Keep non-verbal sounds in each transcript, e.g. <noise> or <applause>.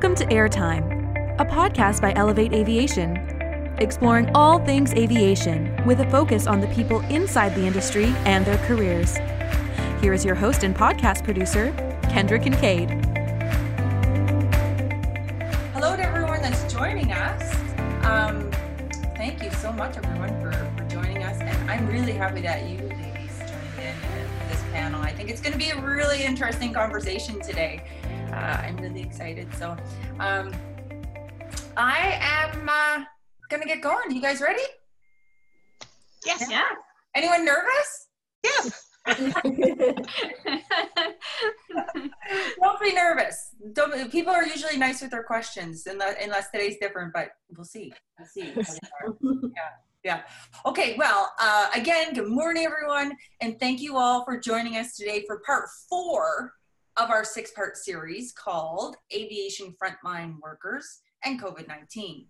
Welcome to Airtime, a podcast by Elevate Aviation, exploring all things aviation with a focus on the people inside the industry and their careers. Here is your host and podcast producer, Kendra Kincaid. Hello to everyone that's joining us. Um, thank you so much, everyone, for, for joining us. And I'm really happy that you ladies joined in for this panel. I think it's going to be a really interesting conversation today. Uh, I'm really excited. So um, I am uh, going to get going. You guys ready? Yes. Yeah. Anyone nervous? Yes. <laughs> Don't be nervous. Don't, people are usually nice with their questions, unless, unless today's different. But we'll see. We'll see. <laughs> yeah, yeah. Okay. Well, uh, again, good morning, everyone, and thank you all for joining us today for part four of our six-part series called "Aviation Frontline Workers and COVID-19."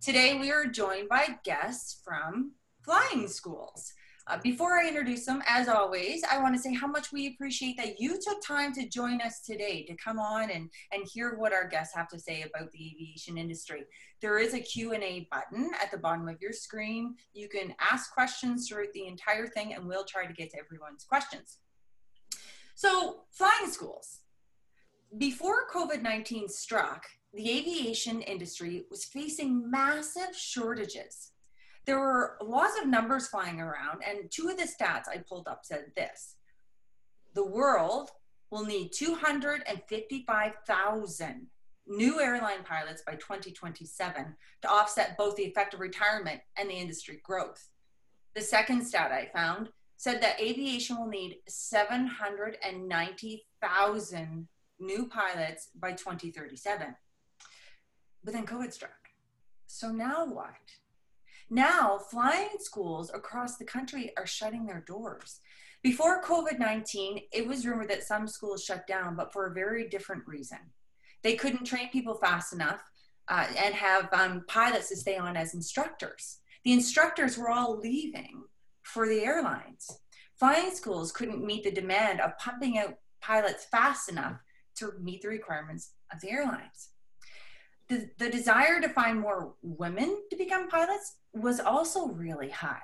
Today, we are joined by guests from flying schools. Uh, before I introduce them, as always, I want to say how much we appreciate that you took time to join us today to come on and, and hear what our guests have to say about the aviation industry. There is a Q&A button at the bottom of your screen. You can ask questions throughout the entire thing and we'll try to get to everyone's questions. So flying schools. Before COVID-19 struck, the aviation industry was facing massive shortages there were lots of numbers flying around, and two of the stats I pulled up said this the world will need 255,000 new airline pilots by 2027 to offset both the effect of retirement and the industry growth. The second stat I found said that aviation will need 790,000 new pilots by 2037. But then COVID struck. So now what? Now, flying schools across the country are shutting their doors. Before COVID 19, it was rumored that some schools shut down, but for a very different reason. They couldn't train people fast enough uh, and have um, pilots to stay on as instructors. The instructors were all leaving for the airlines. Flying schools couldn't meet the demand of pumping out pilots fast enough to meet the requirements of the airlines. The, the desire to find more women to become pilots was also really high.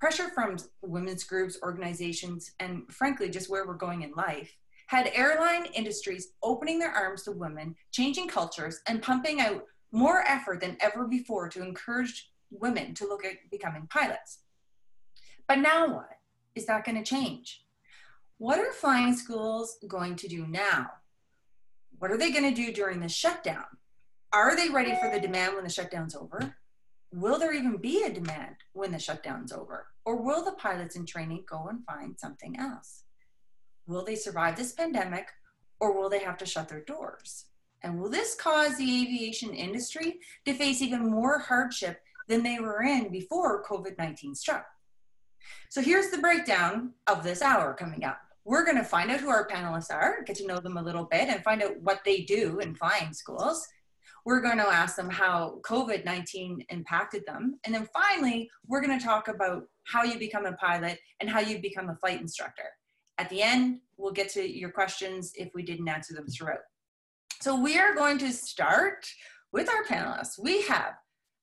Pressure from women's groups, organizations, and frankly, just where we're going in life had airline industries opening their arms to women, changing cultures, and pumping out more effort than ever before to encourage women to look at becoming pilots. But now what? Is that going to change? What are flying schools going to do now? What are they going to do during the shutdown? Are they ready for the demand when the shutdown's over? will there even be a demand when the shutdown's over? Or will the pilots in training go and find something else? Will they survive this pandemic or will they have to shut their doors? And will this cause the aviation industry to face even more hardship than they were in before COVID 19 struck? So here's the breakdown of this hour coming up. We're going to find out who our panelists are, get to know them a little bit, and find out what they do in flying schools we're going to ask them how COVID 19 impacted them. And then finally, we're going to talk about how you become a pilot and how you become a flight instructor. At the end, we'll get to your questions if we didn't answer them throughout. So, we are going to start with our panelists. We have,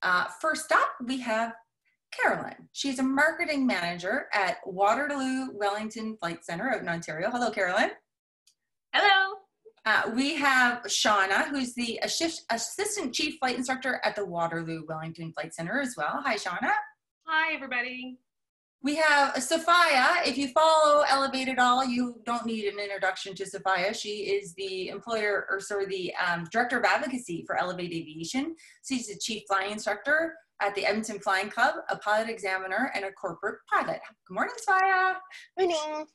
uh, first up, we have Carolyn. She's a marketing manager at Waterloo Wellington Flight Center out in Ontario. Hello, Carolyn. Hello. Uh, we have Shauna, who's the assist- assistant chief flight instructor at the Waterloo Wellington Flight Center as well. Hi, Shauna. Hi, everybody. We have Sophia. If you follow Elevate at all, you don't need an introduction to Sophia. She is the employer, or sorry, the um, director of advocacy for Elevate Aviation. She's the chief flying instructor at the Edmonton Flying Club, a pilot examiner, and a corporate pilot. Good morning, Sophia. Morning.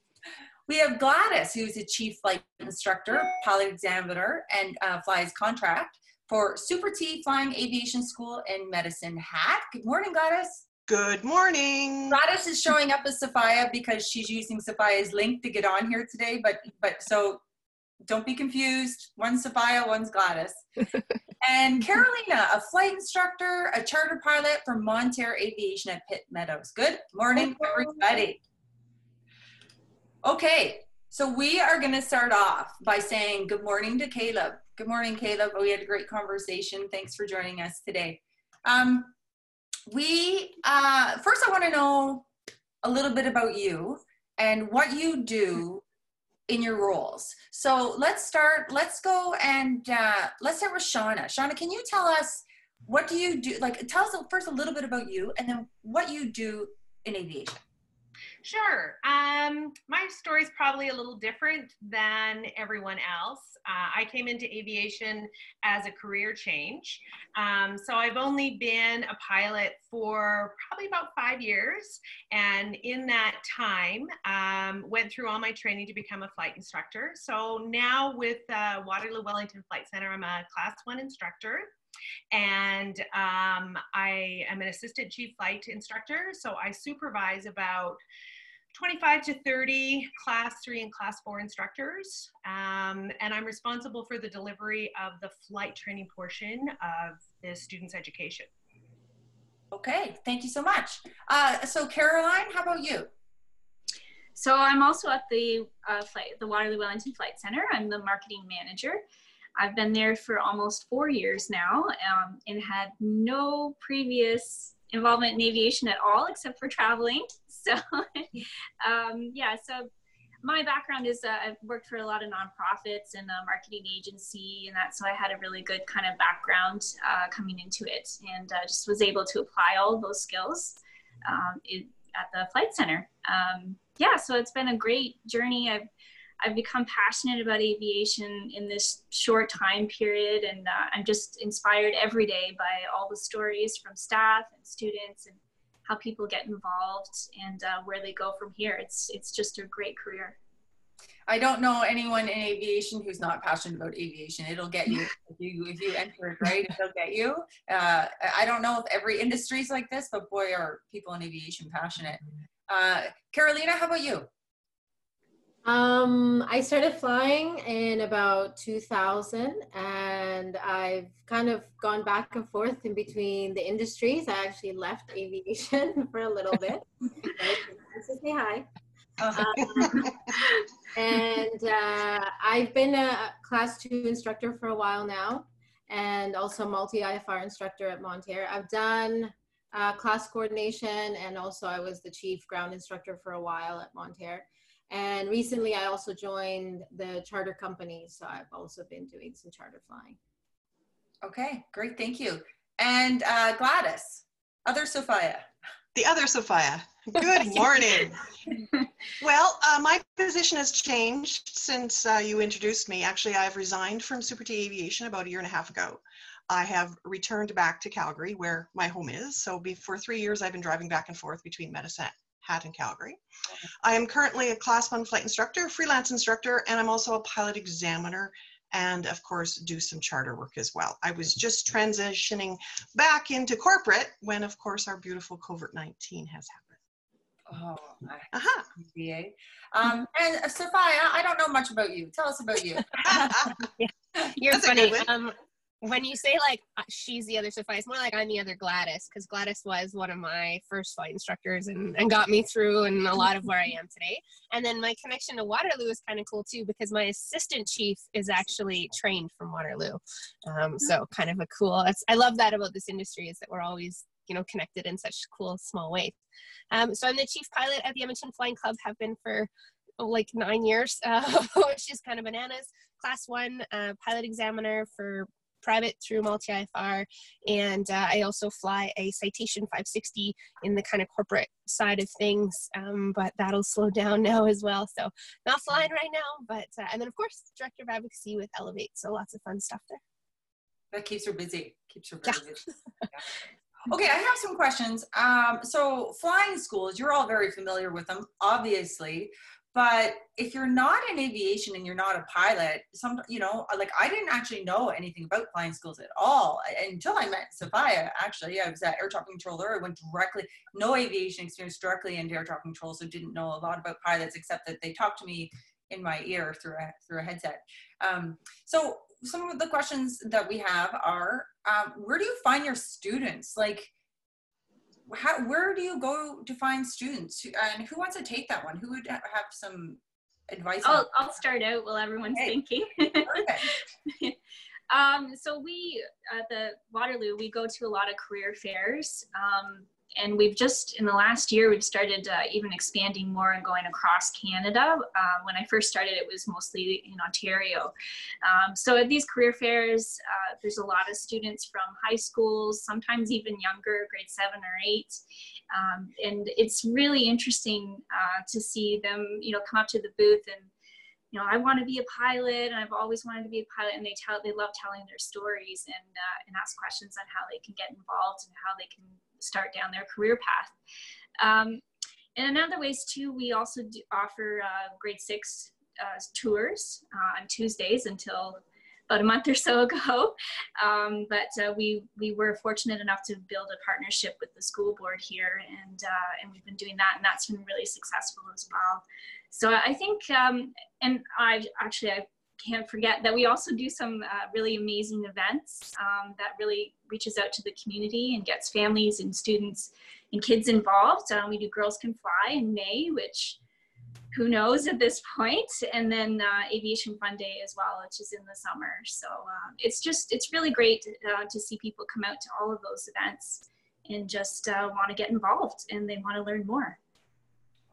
We have Gladys, who's a chief flight instructor, pilot examiner, and uh, flies contract for Super T Flying Aviation School in Medicine Hat. Good morning, Gladys. Good morning. Gladys is showing up as Sophia because she's using Sophia's link to get on here today, but but so don't be confused. One's Sophia, one's Gladys. <laughs> and Carolina, a flight instructor, a charter pilot for Montair Aviation at Pitt Meadows. Good morning, everybody. Okay, so we are going to start off by saying good morning to Caleb. Good morning, Caleb. We had a great conversation. Thanks for joining us today. Um, we uh, first, I want to know a little bit about you and what you do in your roles. So let's start. Let's go and uh, let's start with Shauna. Shauna, can you tell us what do you do? Like, tell us first a little bit about you, and then what you do in aviation. Sure. Um, my story is probably a little different than everyone else. Uh, I came into aviation as a career change. Um, so I've only been a pilot for probably about five years. And in that time, um, went through all my training to become a flight instructor. So now with uh, Waterloo Wellington Flight Center, I'm a class one instructor and um, I am an assistant chief flight instructor. So I supervise about 25 to 30 class three and class four instructors. Um, and I'm responsible for the delivery of the flight training portion of the student's education. Okay, thank you so much. Uh, so Caroline, how about you? So I'm also at the uh, flight, the Waterloo Wellington Flight Center. I'm the marketing manager. I've been there for almost four years now um, and had no previous involvement in aviation at all except for traveling. So, <laughs> um, yeah, so my background is uh, I've worked for a lot of nonprofits and a marketing agency and that, so I had a really good kind of background uh, coming into it and uh, just was able to apply all those skills um, at the flight center. Um, yeah, so it's been a great journey. I've I've become passionate about aviation in this short time period, and uh, I'm just inspired every day by all the stories from staff and students and how people get involved and uh, where they go from here. It's it's just a great career. I don't know anyone in aviation who's not passionate about aviation. It'll get you <laughs> if you if you enter it right. It'll get you. Uh, I don't know if every industry is like this, but boy, are people in aviation passionate. Uh, Carolina, how about you? Um, I started flying in about 2000 and I've kind of gone back and forth in between the industries. I actually left aviation <laughs> for a little bit. to say hi. Um, and uh, I've been a class two instructor for a while now and also multi IFR instructor at Montair. I've done uh, class coordination and also I was the chief ground instructor for a while at Montair. And recently, I also joined the charter company. So I've also been doing some charter flying. Okay, great. Thank you. And uh, Gladys, other Sophia. The other Sophia. <laughs> Good morning. <laughs> well, uh, my position has changed since uh, you introduced me. Actually, I've resigned from Super T Aviation about a year and a half ago. I have returned back to Calgary, where my home is. So, for three years, I've been driving back and forth between Medicine Hat in Calgary. I am currently a class one flight instructor, freelance instructor, and I'm also a pilot examiner and of course do some charter work as well. I was just transitioning back into corporate when of course our beautiful COVID-19 has happened. Oh, uh-huh. Um, and uh, Sophia, I don't know much about you. Tell us about you. <laughs> <laughs> You're That's funny. Um, when you say like uh, she's the other Sophia, it's more like I'm the other Gladys because Gladys was one of my first flight instructors and, and got me through and a lot of where I am today. And then my connection to Waterloo is kind of cool too because my assistant chief is actually trained from Waterloo. Um, so kind of a cool. I love that about this industry is that we're always you know connected in such cool small ways. Um, so I'm the chief pilot at the Edmonton Flying Club. Have been for oh, like nine years, <laughs> uh, which is kind of bananas. Class one uh, pilot examiner for private through multi-IFR. And uh, I also fly a Citation 560 in the kind of corporate side of things, um, but that'll slow down now as well. So not flying right now, but, uh, and then of course, Director of Advocacy with Elevate. So lots of fun stuff there. That keeps her busy. Keeps her yeah. busy. Yeah. <laughs> Okay, I have some questions. Um, so, flying schools, you're all very familiar with them, obviously. But if you're not in aviation and you're not a pilot, some you know, like I didn't actually know anything about flying schools at all until I met Sophia. Actually, yeah, I was at air traffic controller. I went directly, no aviation experience, directly into air traffic control, so didn't know a lot about pilots except that they talked to me in my ear through a through a headset. Um, so some of the questions that we have are, um, where do you find your students? Like, how, where do you go to find students? And who wants to take that one? Who would have some advice i'll, I'll start out while everyone's okay. thinking. <laughs> Um, so we at the Waterloo, we go to a lot of career fairs. Um, and we've just in the last year we've started uh, even expanding more and going across canada uh, when i first started it was mostly in ontario um, so at these career fairs uh, there's a lot of students from high schools sometimes even younger grade seven or eight um, and it's really interesting uh, to see them you know come up to the booth and you know, I want to be a pilot, and I've always wanted to be a pilot. And they tell, they love telling their stories and uh, and ask questions on how they can get involved and how they can start down their career path. Um, and in other ways too, we also offer uh, grade six uh, tours uh, on Tuesdays until about a month or so <laughs> ago. Um, but uh, we we were fortunate enough to build a partnership with the school board here, and uh, and we've been doing that, and that's been really successful as well. So I think, um, and I actually I can't forget that we also do some uh, really amazing events um, that really reaches out to the community and gets families and students and kids involved. Um, we do Girls Can Fly in May, which who knows at this point, and then uh, Aviation Fun Day as well, which is in the summer. So um, it's just, it's really great uh, to see people come out to all of those events and just uh, want to get involved and they want to learn more.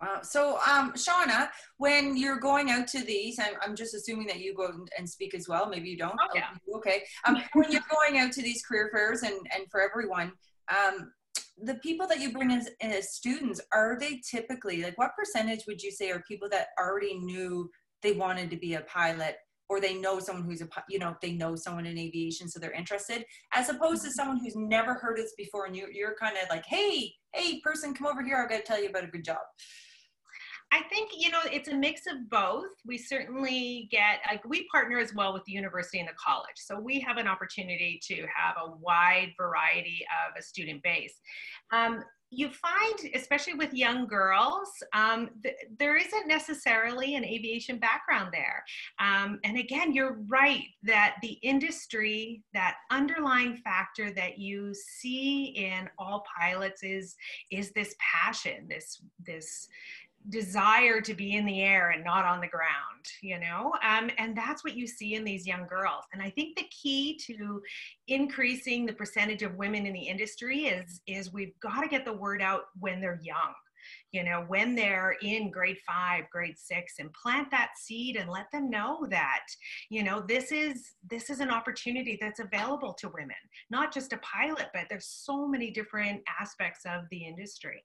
Wow. So, um, Shauna, when you're going out to these, I'm, I'm just assuming that you go and speak as well. Maybe you don't. Oh, yeah. Okay. Um, when you're going out to these career fairs and, and for everyone, um, the people that you bring as, as students, are they typically, like what percentage would you say are people that already knew they wanted to be a pilot or they know someone who's a, you know, they know someone in aviation, so they're interested, as opposed to mm-hmm. someone who's never heard this before and you, you're kind of like, hey, hey, person, come over here. I've got to tell you about a good job. I think, you know, it's a mix of both. We certainly get, like, we partner as well with the university and the college. So we have an opportunity to have a wide variety of a student base. Um, you find, especially with young girls, um, th- there isn't necessarily an aviation background there. Um, and again, you're right that the industry, that underlying factor that you see in all pilots is is this passion, this this desire to be in the air and not on the ground you know? Um, and that's what you see in these young girls. And i think the key to increasing the percentage of women in the industry is is we've got to get the word out when they're young you know when they're in grade five grade six and plant that seed and let them know that you know this is this is an opportunity that's available to women not just a pilot but there's so many different aspects of the industry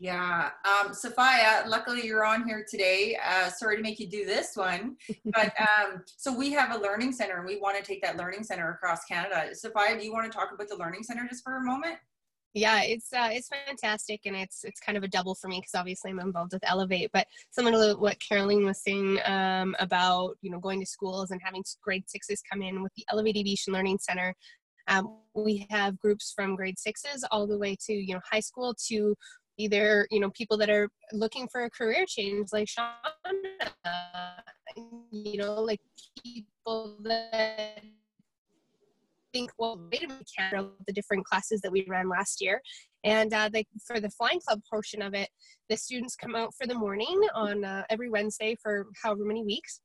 yeah, um, Sophia, luckily you're on here today. Uh, sorry to make you do this one, <laughs> but um, so we have a learning center and we want to take that learning center across Canada. Sophia, do you want to talk about the learning center just for a moment? Yeah, it's uh, it's fantastic, and it's it's kind of a double for me because obviously I'm involved with Elevate. But similar to what Caroline was saying um, about you know going to schools and having grade sixes come in with the Elevate Aviation Learning Center, um, we have groups from grade sixes all the way to you know high school to either you know people that are looking for a career change like Sean, you know, like people that think, well, wait a minute, the different classes that we ran last year. And uh, they, for the flying club portion of it, the students come out for the morning on uh, every Wednesday for however many weeks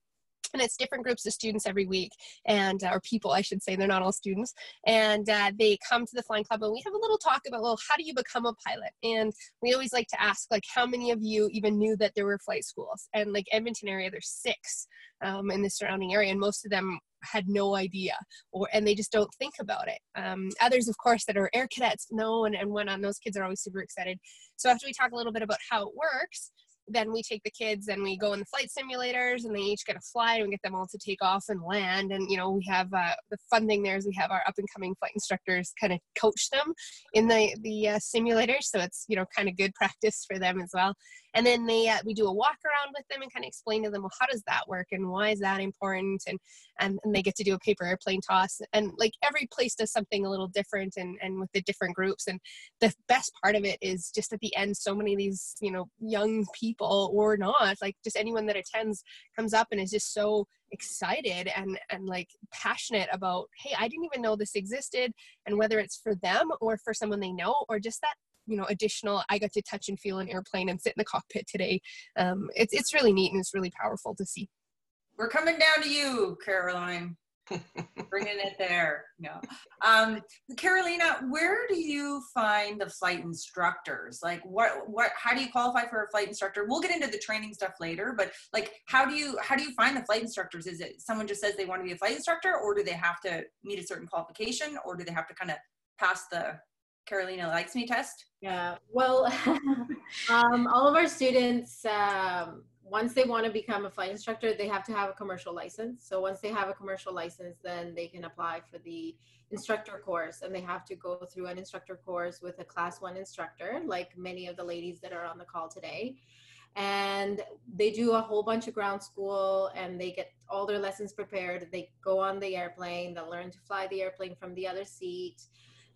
and it's different groups of students every week and uh, or people i should say they're not all students. And uh, they come to the flying club and we have a little talk about well how do you become a pilot? And we always like to ask like how many of you even knew that there were flight schools? And like edmonton area there's six um, in the surrounding area and most of them had no idea or and they just don't think about it. Um, others of course that are air cadets know and, and went on those kids are always super excited. So after we talk a little bit about how it works then we take the kids and we go in the flight simulators and they each get a flight and we get them all to take off and land. And you know we have uh, the funding there is we have our up and coming flight instructors kind of coach them in the the uh, simulators. So it's you know kind of good practice for them as well. And then they uh, we do a walk around with them and kind of explain to them well how does that work? And why is that important? And, and and they get to do a paper airplane toss. And like every place does something a little different and and with the different groups. And the best part of it is just at the end so many of these you know young people or not like just anyone that attends comes up and is just so excited and and like passionate about hey i didn't even know this existed and whether it's for them or for someone they know or just that you know additional i got to touch and feel an airplane and sit in the cockpit today. Um, it's, it's really neat and it's really powerful to see. We're coming down to you caroline Bringing it there. No. Um, Carolina, where do you find the flight instructors? Like what what how do you qualify for a flight instructor? We'll get into the training stuff later, but like how do you how do you find the flight instructors? Is it someone just says they want to be a flight instructor or do they have to meet a certain qualification or do they have to kind of pass the Carolina likes me test? Yeah, well, <laughs> um, all of our students, um, once they want to become a flight instructor, they have to have a commercial license. So once they have a commercial license, then they can apply for the instructor course and they have to go through an instructor course with a class one instructor, like many of the ladies that are on the call today. And they do a whole bunch of ground school and they get all their lessons prepared. They go on the airplane, they'll learn to fly the airplane from the other seat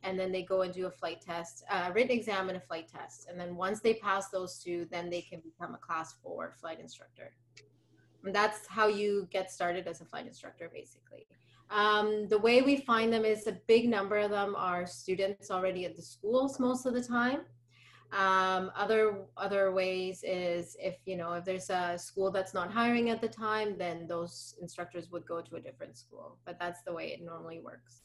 and then they go and do a flight test, a written exam and a flight test. And then once they pass those two, then they can become a class four flight instructor. And that's how you get started as a flight instructor, basically. Um, the way we find them is a big number of them are students already at the schools most of the time. Um, other other ways is if you know if there's a school that's not hiring at the time, then those instructors would go to a different school. But that's the way it normally works.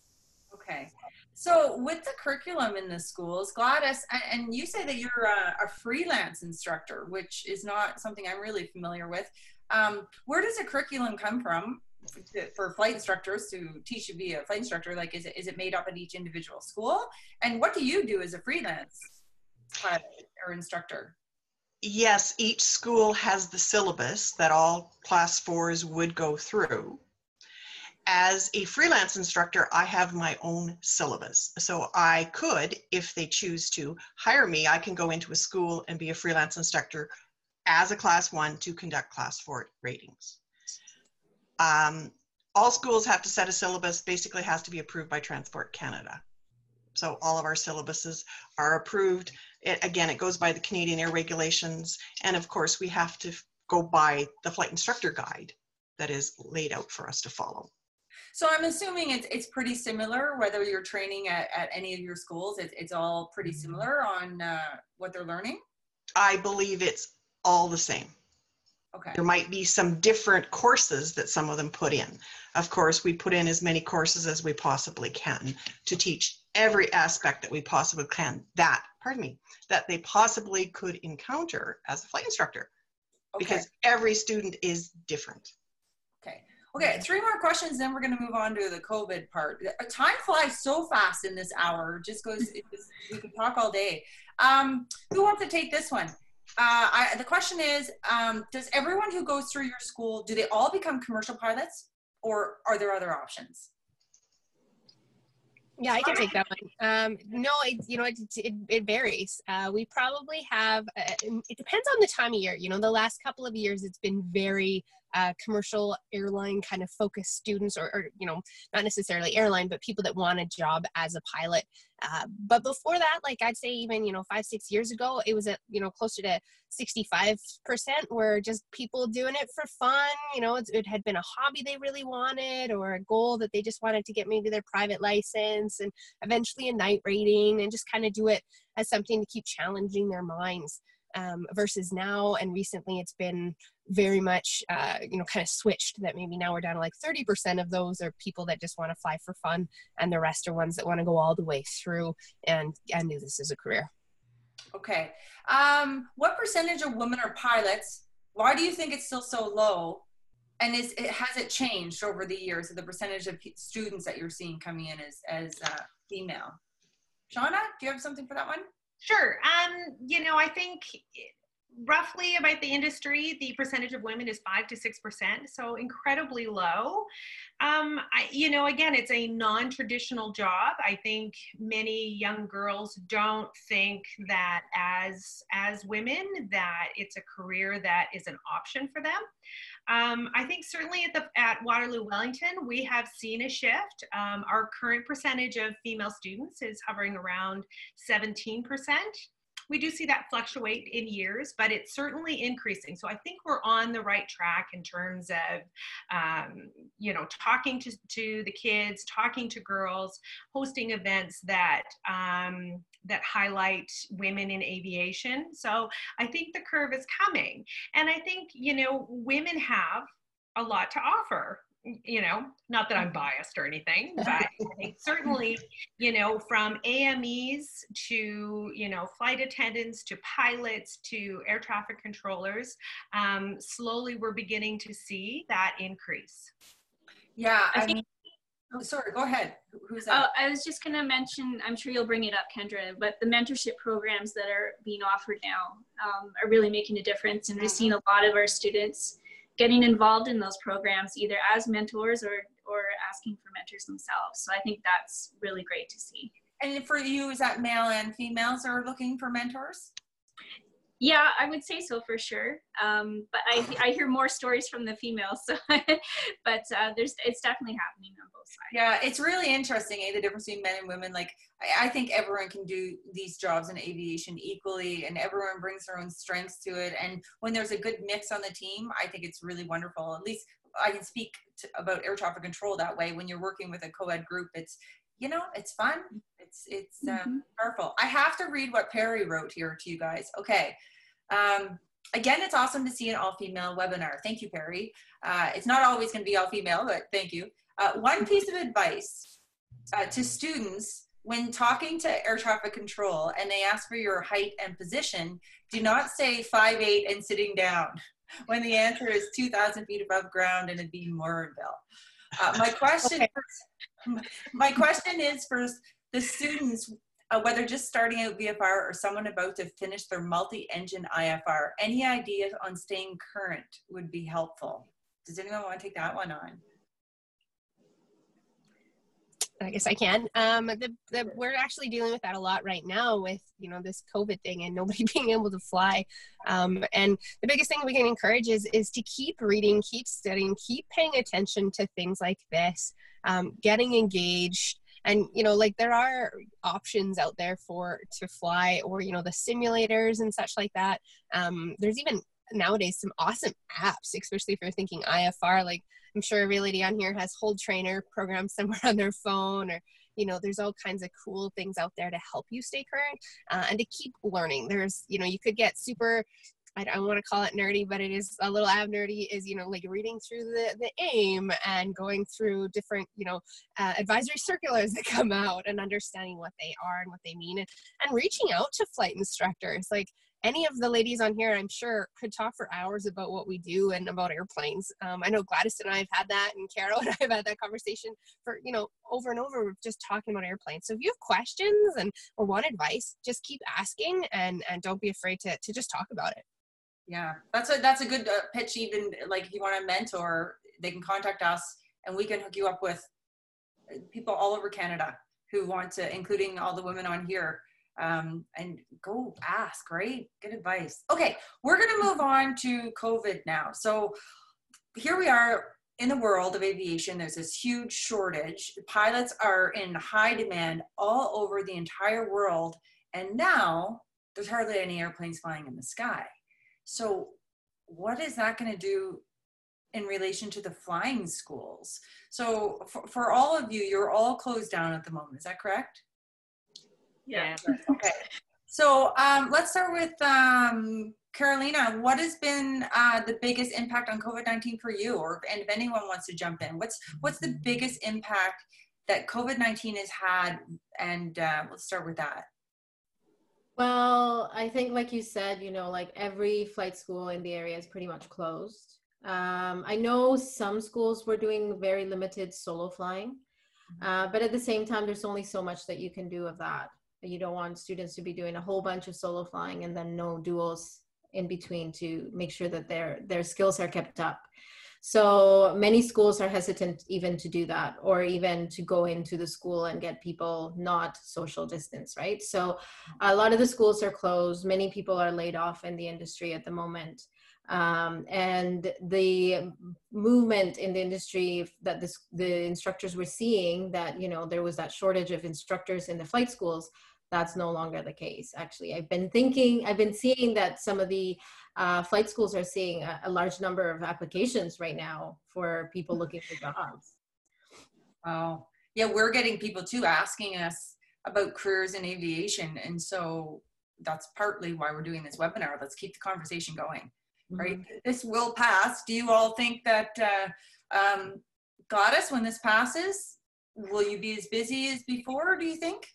Okay. So with the curriculum in the schools, Gladys, and you say that you're a, a freelance instructor, which is not something I'm really familiar with. Um, where does the curriculum come from for flight instructors to teach to be a flight instructor? Like, is it, is it made up at each individual school? And what do you do as a freelance pilot or instructor? Yes, each school has the syllabus that all class fours would go through as a freelance instructor, I have my own syllabus. So I could, if they choose to hire me, I can go into a school and be a freelance instructor as a class one to conduct class four ratings. Um, all schools have to set a syllabus, basically has to be approved by Transport Canada. So all of our syllabuses are approved. It, again, it goes by the Canadian Air Regulations. And of course, we have to go by the flight instructor guide that is laid out for us to follow. So I'm assuming it's it's pretty similar whether you're training at, at any of your schools. It's it's all pretty mm-hmm. similar on uh, what they're learning. I believe it's all the same. Okay. There might be some different courses that some of them put in. Of course, we put in as many courses as we possibly can to teach every aspect that we possibly can that, pardon me, that they possibly could encounter as a flight instructor. Okay. Because every student is different. Okay, three more questions, then we're going to move on to the COVID part. Uh, time flies so fast in this hour. Just goes, we could talk all day. Um, who wants to take this one? Uh, I, the question is, um, does everyone who goes through your school, do they all become commercial pilots or are there other options? Yeah, I can take that one. Um, no, it, you know, it, it, it varies. Uh, we probably have, uh, it depends on the time of year. You know, the last couple of years, it's been very uh, commercial airline kind of focused students or, or, you know not necessarily airline but people that want a job as a pilot. Uh, but before that like i'd say even you know five six years ago it was at you know closer to 65% were just people doing it for fun. You know it, it had been a hobby they really wanted or a goal that they just wanted to get maybe their private license and eventually a night rating and just kind of do it as something to keep challenging their minds um, versus now and recently it's been very much uh, you know kind of switched that maybe now we're down to like 30% of those are people that just want to fly for fun and the rest are ones that want to go all the way through and and do this as a career. Okay um, what percentage of women are pilots? Why do you think it's still so low? And is it has it changed over the years so the percentage of students that you're seeing coming in as as uh, female? Shauna do you have something for that one Sure. Um, you know, I think roughly about the industry, the percentage of women is five to six percent, so incredibly low. Um, I, you know, again, it's a non-traditional job. I think many young girls don't think that as as women that it's a career that is an option for them. Um, I think certainly at the at Waterloo Wellington, we have seen a shift. Um, our current percentage of female students is hovering around 17 percent we do see that fluctuate in years, but it's certainly increasing. So I think we're on the right track in terms of, um, you know, talking to, to the kids, talking to girls, hosting events that um, that highlight women in aviation. So I think the curve is coming, and I think you know women have a lot to offer you know, not that I'm biased or anything, <laughs> but I think certainly, you know, from AMEs to, you know, flight attendants to pilots to air traffic controllers, um, slowly we're beginning to see that increase. Yeah, I I think- mean, oh, sorry, go ahead. Who's Oh, that? I was just going to mention, I'm sure you'll bring it up, Kendra, but the mentorship programs that are being offered now um, are really making a difference. And we're seeing a lot of our students getting involved in those programs, either as mentors or, or asking for mentors themselves. So I think that's really great to see. and for you, is that male and females are looking for mentors? Yeah, I would say so for sure. Um, but I, I hear more stories from the females. <laughs> So, but uh, there's it's definitely happening on both sides. Yeah, it's really interesting, eh? The difference between men and women. Like, I, I think everyone can do these jobs in aviation equally, and everyone brings their own strengths to it. And when there's a good mix on the team, I think it's really wonderful. At least I can speak to, about air traffic control that way. When you're working with a co-ed group, it's you know, it's fun. It's it's um, Mhm. powerful. I have to read what Perry wrote here to you guys. Okay. Um, again, it's awesome to see an all-female webinar. Thank you, Perry. Uh, it's not always going to be all-female, but thank you. Uh, one piece of advice uh, to students when talking to air traffic control and they ask for your height and position, do not say five eight and sitting down <laughs> when the answer is 2,000 feet above ground and abeam Morinville. Uh, my <laughs> question, Okay. <laughs> my question is for the students, uh, whether just starting out VFR or someone about to finish their multi-engine IFR, any ideas on staying current would be helpful. Does anyone want to take that one on? I guess I can. Um, the, the, we're actually dealing with that a lot right now with, you know, this COVID thing and nobody <laughs> being able to fly. Um, and the biggest thing we can encourage is, is to keep reading, keep studying, keep paying attention to things like this, um, getting engaged. And, you know, like there are options out there for to fly or, you know, the simulators and such like that. Um, there's even nowadays some awesome apps, especially if you're thinking IFR, like I'm sure every lady on here has Hold Trainer program <laughs> somewhere on their phone, or you know, there's all kinds of cool things out there to help you stay current uh, and to keep learning. There's, you know, you could get super. I don't want to call it nerdy, but it is a little ab nerdy. Is you know like reading through the the AIM and going through different you know uh, advisory circulars <laughs> that come out and understanding what they are and what they mean, and, and reaching out to flight instructors. Like any of the ladies on here, I'm sure, could talk for hours about what we do and about airplanes. Um, I know Gladys and I have had that, and Carol <laughs> and I have had that conversation for you know over and over, just talking about airplanes. So if you have questions and or want advice, just keep asking and and don't be afraid to to just talk about it. Yeah, that's a that's a good uh, pitch. Even like if you want a mentor, they can contact us, and we can hook you up with uh, people all over Canada who want to, including all the women on here. Um, and go ask, right? Good advice. Okay, we're gonna move on to COVID now. So here we are in the world of aviation. There's this huge shortage. Pilots are in high demand all over the entire world, and now there's hardly any airplanes flying in the sky. So, what is that going to do in relation to the flying schools? So, for, for all of you, you're all closed down at the moment. Is that correct? Yeah. Okay. So, um, let's start with um, Carolina. What has been uh, the biggest impact on COVID nineteen for you, or and if anyone wants to jump in, what's what's the biggest impact that COVID nineteen has had? And uh, let's start with that. Well, I think, like you said, you know, like every flight school in the area is pretty much closed. Um, I know some schools were doing very limited solo flying, uh, but at the same time, there's only so much that you can do of that. You don't want students to be doing a whole bunch of solo flying and then no duals in between to make sure that their their skills are kept up. So many schools are hesitant even to do that or even to go into the school and get people not social distance, right? So a lot of the schools are closed. Many people are laid off in the industry at the moment. Um, and the movement in the industry that this, the instructors were seeing that, you know, there was that shortage of instructors in the flight schools that's no longer the case. Actually i've been thinking i've been seeing that some of the uh, flight schools are seeing a, a, large number of applications right now for people looking for jobs. Oh yeah we're getting people too asking us about careers in aviation and so that's partly why we're doing this webinar. Let's keep the conversation going right mm-hmm. this will pass do you all think that uh, um, Gladys, when this passes, will you be as busy as before, do you think?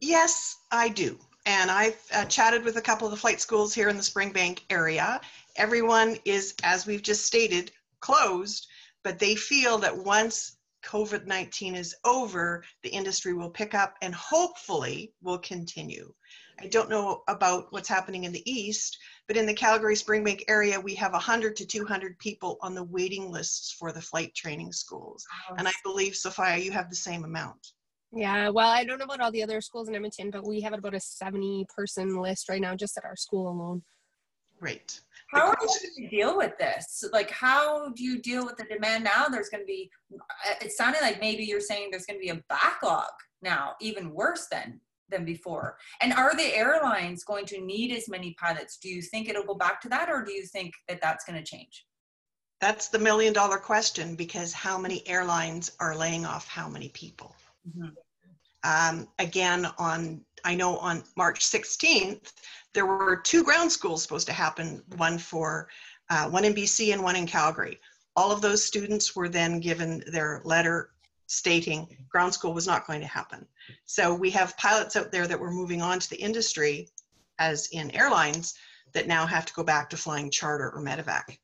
Yes, I do. And I've uh, chatted with a couple of the flight schools here in the Springbank area. Everyone is, as we've just stated, closed, but they feel that once COVID 19 is over, the industry will pick up and hopefully will continue. I don't know about what's happening in the east, but in the Calgary Springbank area, we have 100 to 200 people on the waiting lists for the flight training schools. And I believe, Sophia, you have the same amount. Yeah, well, I don't know about all the other schools in Edmonton, but we have about a 70 person list right now just at our school alone. Great. How are you going to deal with this? Like, how do you deal with the demand now? There's going to be, uh, it sounded like maybe you're saying there's going to be a backlog now, even worse than than before. And are the airlines going to need as many pilots? Do you think it'll go back to that, or do you think that that's going to change? That's the million dollar question because how many airlines are laying off how many people? Mm-hmm. Um, again, on I know on March 16th, there were two ground schools supposed to happen, one for uh, one in BC and one in Calgary. All of those students were then given their letter stating ground school was not going to happen. So we have pilots out there that were moving on to the industry, as in airlines, that now have to go back to flying charter or medevac,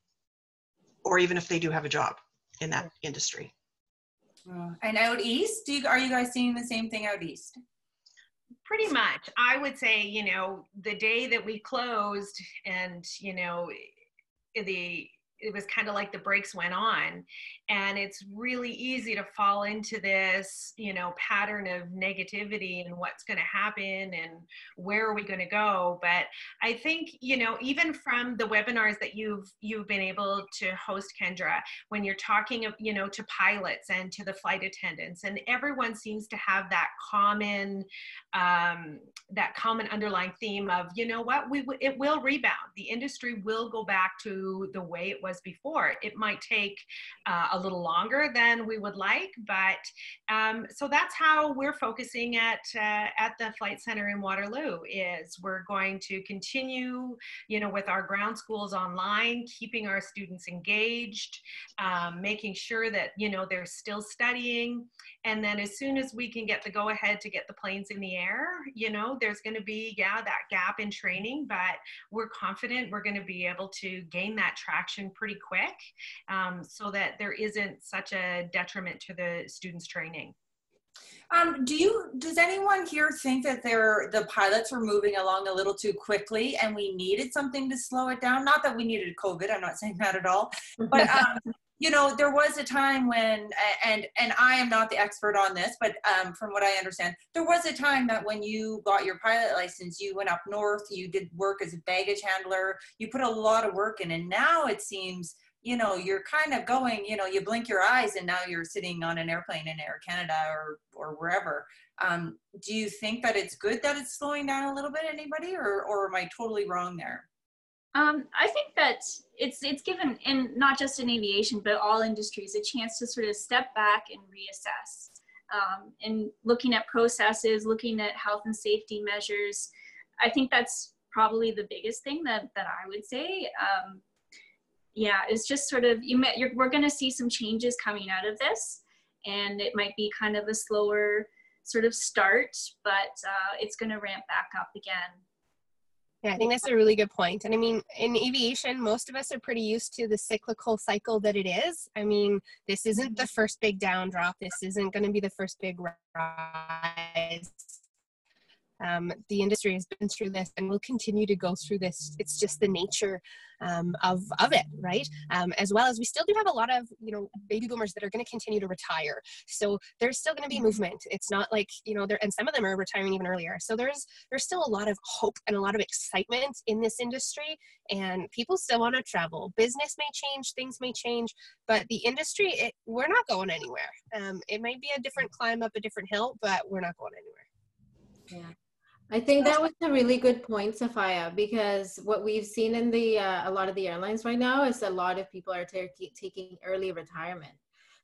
or even if they do have a job in that industry. Uh, and out east, do you, are you guys seeing the same thing out east? Pretty much. I would say, you know, the day that we closed and, you know, the it was kind of like the brakes went on. And it's really easy to fall into this you know pattern of negativity and what's going to happen and where are we going to go. But i think you know even from the webinars that you've you've been able to host kendra when you're talking of you know to pilots and to the flight attendants and everyone seems to have that common um, that common underlying theme of you know what? We it will rebound. The industry will go back to the way it was before. It might take uh, a little longer than we would like but um, so that's how we're focusing at uh, at the flight center in waterloo is we're going to continue you know with our ground schools online keeping our students engaged um, making sure that you know they're still studying. And then as soon as we can get the go ahead to get the planes in the air you know there's going to be yeah that gap in training but we're confident we're going to be able to gain that traction pretty quick um, so that there isn't such a detriment to the students training. Um, do you does anyone here think that they're the pilots were moving along a little too quickly and we needed something to slow it down? Not that we needed covid i'm not saying that at all but <laughs> um, you know there was a time when and and i am not the expert on this but um, from what i understand there was a time that when you got your pilot license you went up north you did work as a baggage handler you put a lot of work in and now it seems you know you're kind of going you know you blink your eyes and now you're sitting on an airplane in air canada or or wherever. Um, do you think that it's good that it's slowing down a little bit anybody or or am i totally wrong there um, I think that it's it's given, in not just in aviation, but all industries, a chance to sort of step back and reassess. Um, and looking at processes, looking at health and safety measures, I think that's probably the biggest thing that that I would say. Um, yeah, it's just sort of you. Met, we're going to see some changes coming out of this, and it might be kind of a slower sort of start, but uh, it's going to ramp back up again yeah, I think that's a really good point. And I mean, in aviation, most of us are pretty used to the cyclical cycle that it is. I mean, this isn't the mm-hmm. first big down drop. This isn't going to be the first big rise. Um, the industry has been through this and will continue to go through this. It's just the nature um, of, of it, right? Um, as well as we still do have a lot of, you know, baby boomers that are going to continue to retire. So there's still going to be mm-hmm. movement. It's not like, you know, there, and some of them are retiring even earlier. So there's, there's still a lot of hope and a lot of excitement in this industry and people still want to travel. Business may change, things may change, but the industry, it, we're not going anywhere. Um, it might be a different climb up a different hill, but we're not going anywhere. Yeah. I think that was a really good point, Sophia, because what we've seen in the uh, a lot of the airlines right now is a lot of people are t- taking early retirement.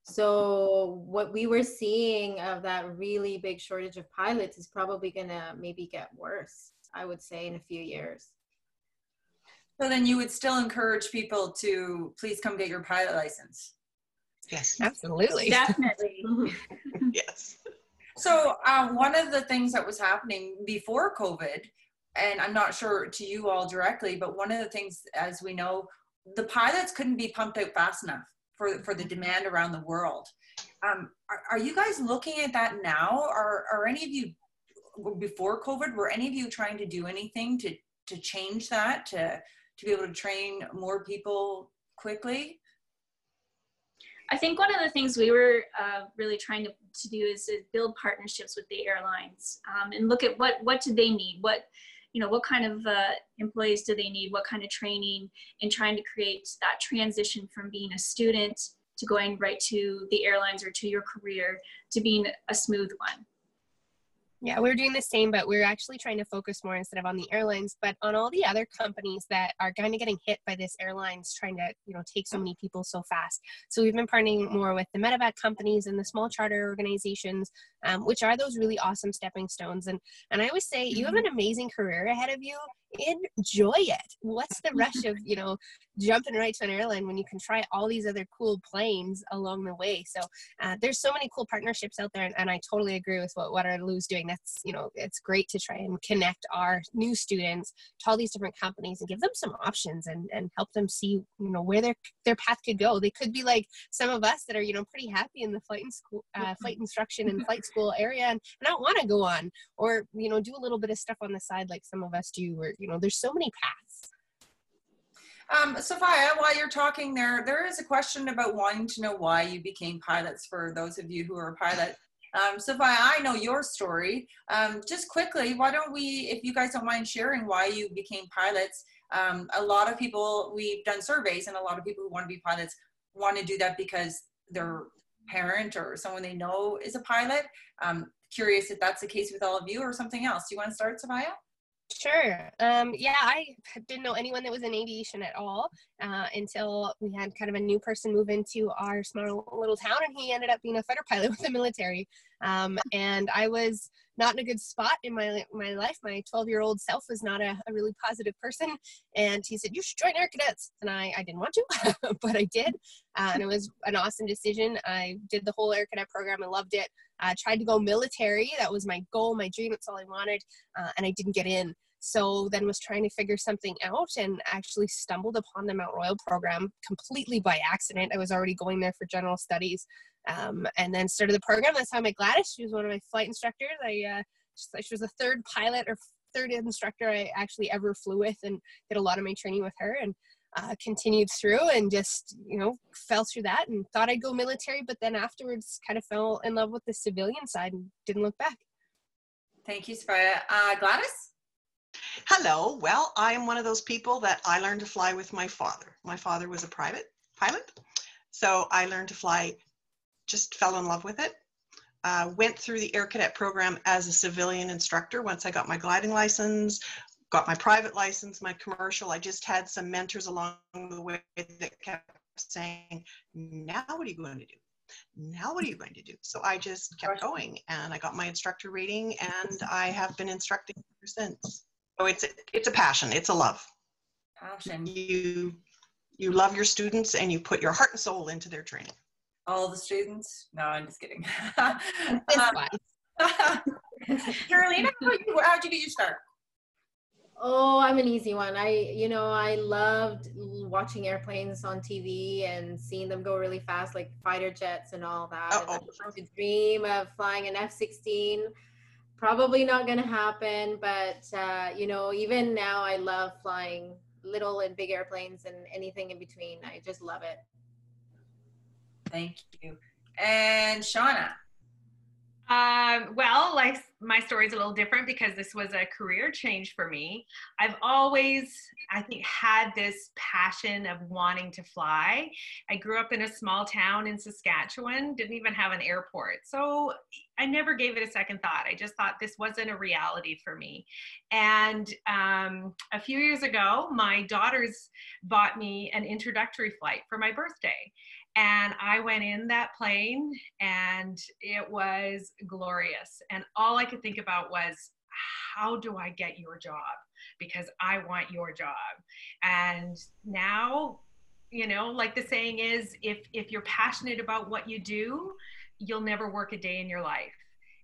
So what we were seeing of that really big shortage of pilots is probably going to maybe get worse. I would say in a few years. So then you would still encourage people to please come get your pilot license. Yes. Absolutely. Definitely. <laughs> yes. So uh, one of the things that was happening before COVID, and I'm not sure to you all directly, but one of the things, as we know, the pilots couldn't be pumped out fast enough for for the demand around the world. Um, are, are you guys looking at that now? Are are any of you before COVID? Were any of you trying to do anything to to change that to to be able to train more people quickly? I think one of the things we were uh, really trying to, to do is, is build partnerships with the airlines um, and look at what what do they need, what you know what kind of uh, employees do they need, what kind of training, and trying to create that transition from being a student to going right to the airlines or to your career to being a smooth one. Yeah, we're doing the same, but we're actually trying to focus more instead of on the airlines, but on all the other companies that are kind of getting hit by this airlines trying to, you know, take so many people so fast. So we've been partnering more with the medevac companies and the small charter organizations, um, which are those really awesome stepping stones. And and I always say, you have mm-hmm. an amazing career ahead of you enjoy it. What's the rush of, you know, jumping right to an airline when you can try all these other cool planes along the way? So uh, there's so many cool partnerships out there, and, and I totally agree with what Waterloo's doing. That's, you know, it's great to try and connect our new students to all these different companies and give them some options and, and help them see, you know, where their their path could go. They could be like some of us that are, you know, pretty happy in the flight and school, uh, flight instruction and flight school area and, and I want to go on or, you know, do a little bit of stuff on the side like some of us do or, you know, there's so many paths. Um, Sophia, while you're talking there, there is a question about wanting to know why you became pilots for those of you who are pilots. Um, Sophia, I know your story. Um, just quickly, why don't we, if you guys don't mind sharing why you became pilots? Um, a lot of people, we've done surveys, and a lot of people who want to be pilots want to do that because their parent or someone they know is a pilot. Um, curious if that's the case with all of you or something else. Do you want to start, Sophia? Sure. Um, yeah, I didn't know anyone that was in aviation at all uh, until we had kind of a new person move into our small little town, and he ended up being a fighter pilot <laughs> with the military. Um, and I was not in a good spot in my my life. My 12 year old self was not a, a, really positive person, and he said, "You should join Air Cadets." And I I didn't want to, <laughs> but I did, uh, and it was an awesome decision. I did the whole Air Cadet program. I loved it. I tried to go military. That was my goal, my dream. That's all I wanted, uh, and I didn't get in. So then was trying to figure something out and actually stumbled upon the Mount Royal program completely by accident. I was already going there for general studies, um, and then started the program. That's how I met Gladys. She was one of my flight instructors. I uh, she was the third pilot or third instructor I actually ever flew with, and did a lot of my training with her. And uh, continued through and just you know fell through that and thought I'd go military, but then afterwards kind of fell in love with the civilian side and didn't look back. Thank you, Sophia. Uh, Gladys. Hello. Well, I am one of those people that I learned to fly with my father. My father was a private pilot, so I learned to fly. Just fell in love with it. Uh, went through the Air Cadet program as a civilian instructor once I got my gliding license, got my private license, my commercial. I just had some mentors along the way that kept saying, now what are you going to do? Now what are you going to do? So I just kept going and I got my instructor rating and I have been instructing ever since. So it's a, it's a passion, it's a love. Passion. You you love your students and you put your heart and soul into their training. All the students? No, I'm just kidding. <laughs> Carolina, how'd you get your start? Oh, I'm an easy one. I, you know, I loved watching airplanes on TV and seeing them go really fast, like fighter jets and all that. And I dream of flying an F-16. Probably not going to happen, but uh, you know, even now, I love flying little and big airplanes and anything in between. I just love it. Thank you. And Shauna. Um, well, like my story is a little different because this was a career change for me. I've always, I think, had this passion of wanting to fly. I grew up in a small town in Saskatchewan, didn't even have an airport. So I never gave it a second thought. I just thought this wasn't a reality for me. And um, a few years ago, my daughters bought me an introductory flight for my birthday. And I went in that plane and it was glorious. And all I could think about was, how do I get your job? Because I want your job. And now you know like the saying is if if you're passionate about what you do you'll never work a day in your life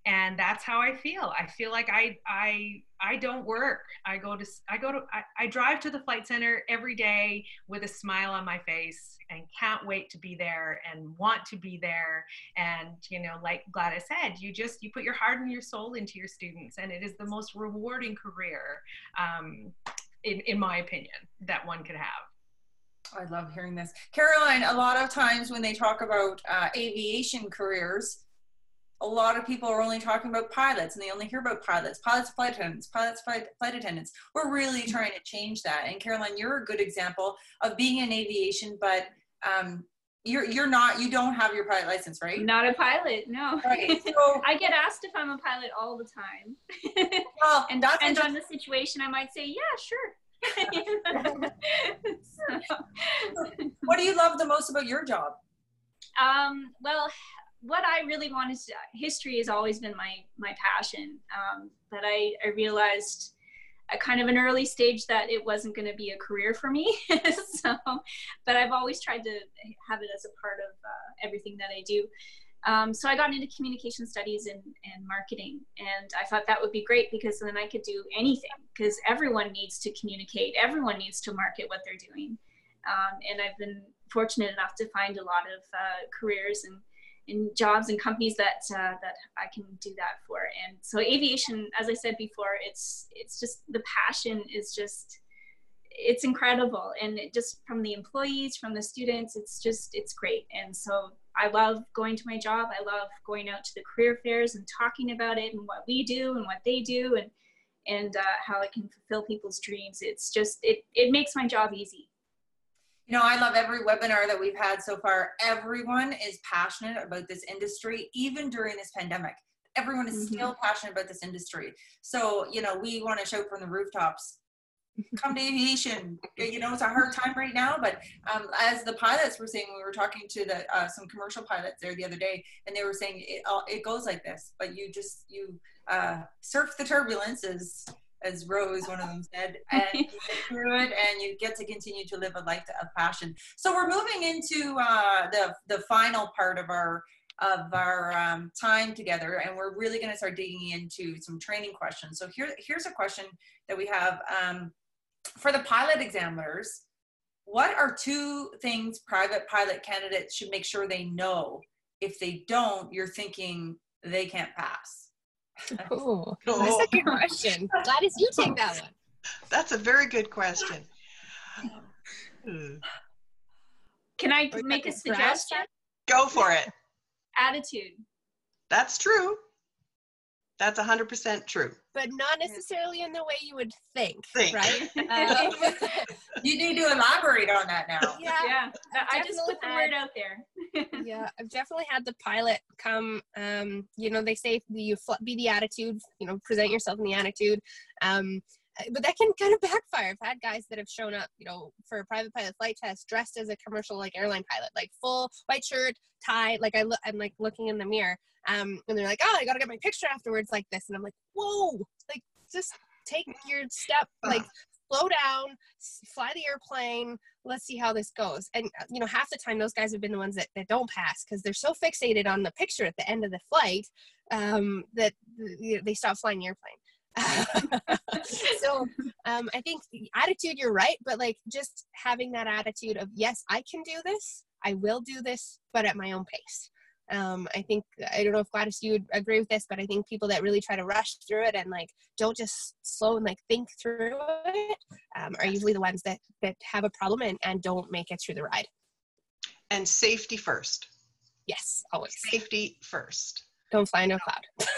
and that's how i feel i feel like i i i don't work i go to i go to I, I, drive to the flight center every day with a smile on my face and can't wait to be there and want to be there and you know like gladys said you just you put your heart and your soul into your students and it is the most rewarding career um, in, in my opinion that one could have I love hearing this. Caroline, a lot of times when they talk about uh, aviation careers, a lot of people are only talking about pilots and they only hear about pilots, pilots, flight attendants, pilots, flight, flight attendants. We're really trying to change that. And Caroline, you're a good example of being in aviation, but um, you're you're not you don't have your pilot license, right? Not a pilot, no. Right. <laughs> So I get asked if I'm a pilot all the time. <laughs> well, and depends on the situation. I might say, yeah, sure. so. <laughs> What do you love the most about your job? Um, well, what I really wanted to, history has always been my my passion. Um, but I, I realized at kind of an early stage that it wasn't going to be a career for me. <laughs> so, but I've always tried to have it as a part of uh, everything that I do. Um, so I got into communication studies and, and marketing, and I thought that would be great because then I could do anything because everyone needs to communicate, everyone needs to market what they're doing. Um, and I've been fortunate enough to find a lot of uh, careers and, and jobs and companies that uh, that I can do that for. And so aviation, as I said before, it's it's just the passion is just it's incredible and it just from the employees from the students it's just it's great and so I love going to my job. I love going out to the career fairs and talking about it and what we do and what they do and and uh, how it can fulfill people's dreams. It's just it it makes my job easy. You know, I love every webinar that we've had so far. Everyone is passionate about this industry, even during this pandemic. Everyone is mm-hmm. still passionate about this industry. So, you know, we want to shout from the rooftops <laughs> come to aviation. You know, it's a hard time right now, but um, as the pilots were saying, we were talking to the uh, some commercial pilots there the other day, and they were saying it, it goes like this, but you just you uh, surf the turbulence as as Rose, one of them said, <laughs> and you get through it, and you get to continue to live a life of passion. So we're moving into uh, the the final part of our of our um, time together, and we're really going to start digging into some training questions. So here, here's a question that we have. Um, for the pilot examiners, what are two things private pilot candidates should make sure they know? If they don't, you're thinking they can't pass. Oh, that's a good question. Gladys, you take that one. That's a very good question. Can I make a suggestion? Go for it. Attitude. That's true. That's 100% true. But not necessarily in the way you would think, think. right? <laughs> Um, <laughs> you need to elaborate on that now. <laughs> Yeah. Yeah. I just put the word out there. yeah. I've definitely had the pilot come, um, you know, they say you be the attitude, you know, present yourself in the attitude. Um, but that can kind of backfire. I've had guys that have shown up, you know, for a private pilot flight test dressed as a commercial like airline pilot, like full white shirt, tie. Like I look, I'm like looking in the mirror, um, and they're like, "Oh, I gotta get my picture afterwards," like this, and I'm like, "Whoa!" Like just take your step, like slow down, fly the airplane. Let's see how this goes. And uh, you know, half the time those guys have been the ones that, that don't pass because they're so fixated on the picture at the end of the flight um, that they stop flying the airplane. <laughs> so um, I think attitude, you're right, but like just having that attitude of yes, I can do this, I will do this, but at my own pace. Um, I think I don't know if Gladys you would agree with this, but I think people that really try to rush through it and like don't just slow and like think through it um, are usually the ones that that have a problem and, and don't make it through the ride. And safety first. Yes, always. Safety first. Don't fly a cloud.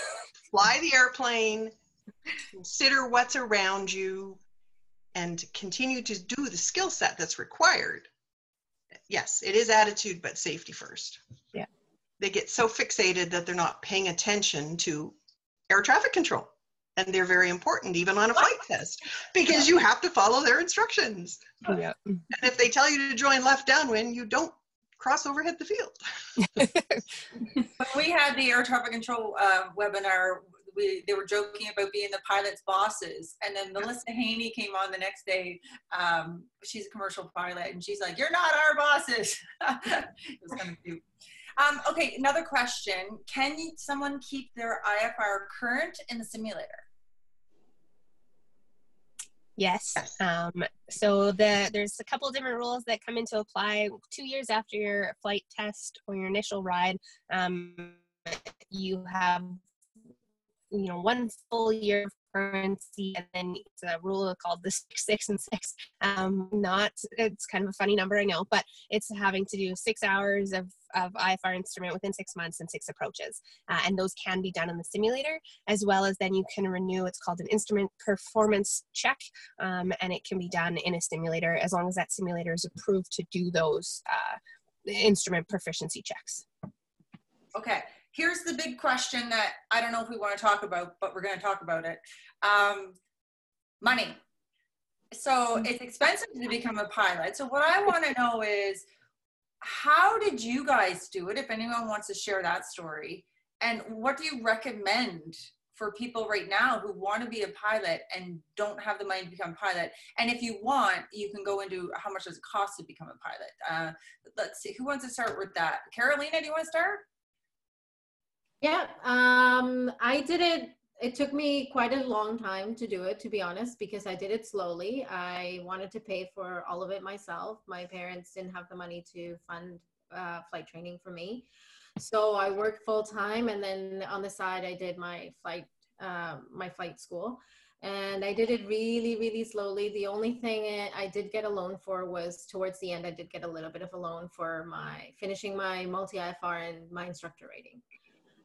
fly the airplane consider what's around you and continue to do the skill set that's required. Yes it is attitude but safety first. Yeah. They get so fixated that they're not paying attention to air traffic control and they're very important even on a flight test because you have to follow their instructions. Yeah. and if they tell you to join left downwind you don't cross over hit the field. <laughs> When we had the air traffic control uh, webinar we they were joking about being the pilot's bosses, and then Melissa Haney came on the next day. Um, she's a commercial pilot, and she's like, "You're not our bosses." <laughs> it was kind of cute. Um, okay, another question: Can someone keep their IFR current in the simulator? Yes. Um, so the there's a couple of different rules that come into apply two years after your flight test or your initial ride. Um, you have you know one full year of currency and then it's a rule called the six six and six. Um not it's kind of a funny number i know but it's having to do six hours of of ifr instrument within six months and six approaches. Uh, and those can be done in the simulator as well as then you can renew it's called an instrument performance check um, and it can be done in a simulator as long as that simulator is approved to do those uh, instrument proficiency checks. Okay here's the big question that I don't know if we want to talk about, but we're going to talk about it. Um, money. So it's expensive to become a pilot. So what I want to know is how did you guys do it? If anyone wants to share that story, and what do you recommend for people right now who want to be a pilot and don't have the money to become a pilot? And if you want, you can go into how much does it cost to become a pilot. Uh, let's see, who wants to start with that? Carolina, do you want to start? Yeah, um, I did it. It took me quite a long time to do it, to be honest, because I did it slowly. I wanted to pay for all of it myself. My parents didn't have the money to fund uh, flight training for me. So I worked full time, and then on the side, I did my flight uh, my flight school, and I did it really, really slowly. The only thing I did get a loan for was towards the end. I did get a little bit of a loan for my finishing my multi IFR and my instructor rating.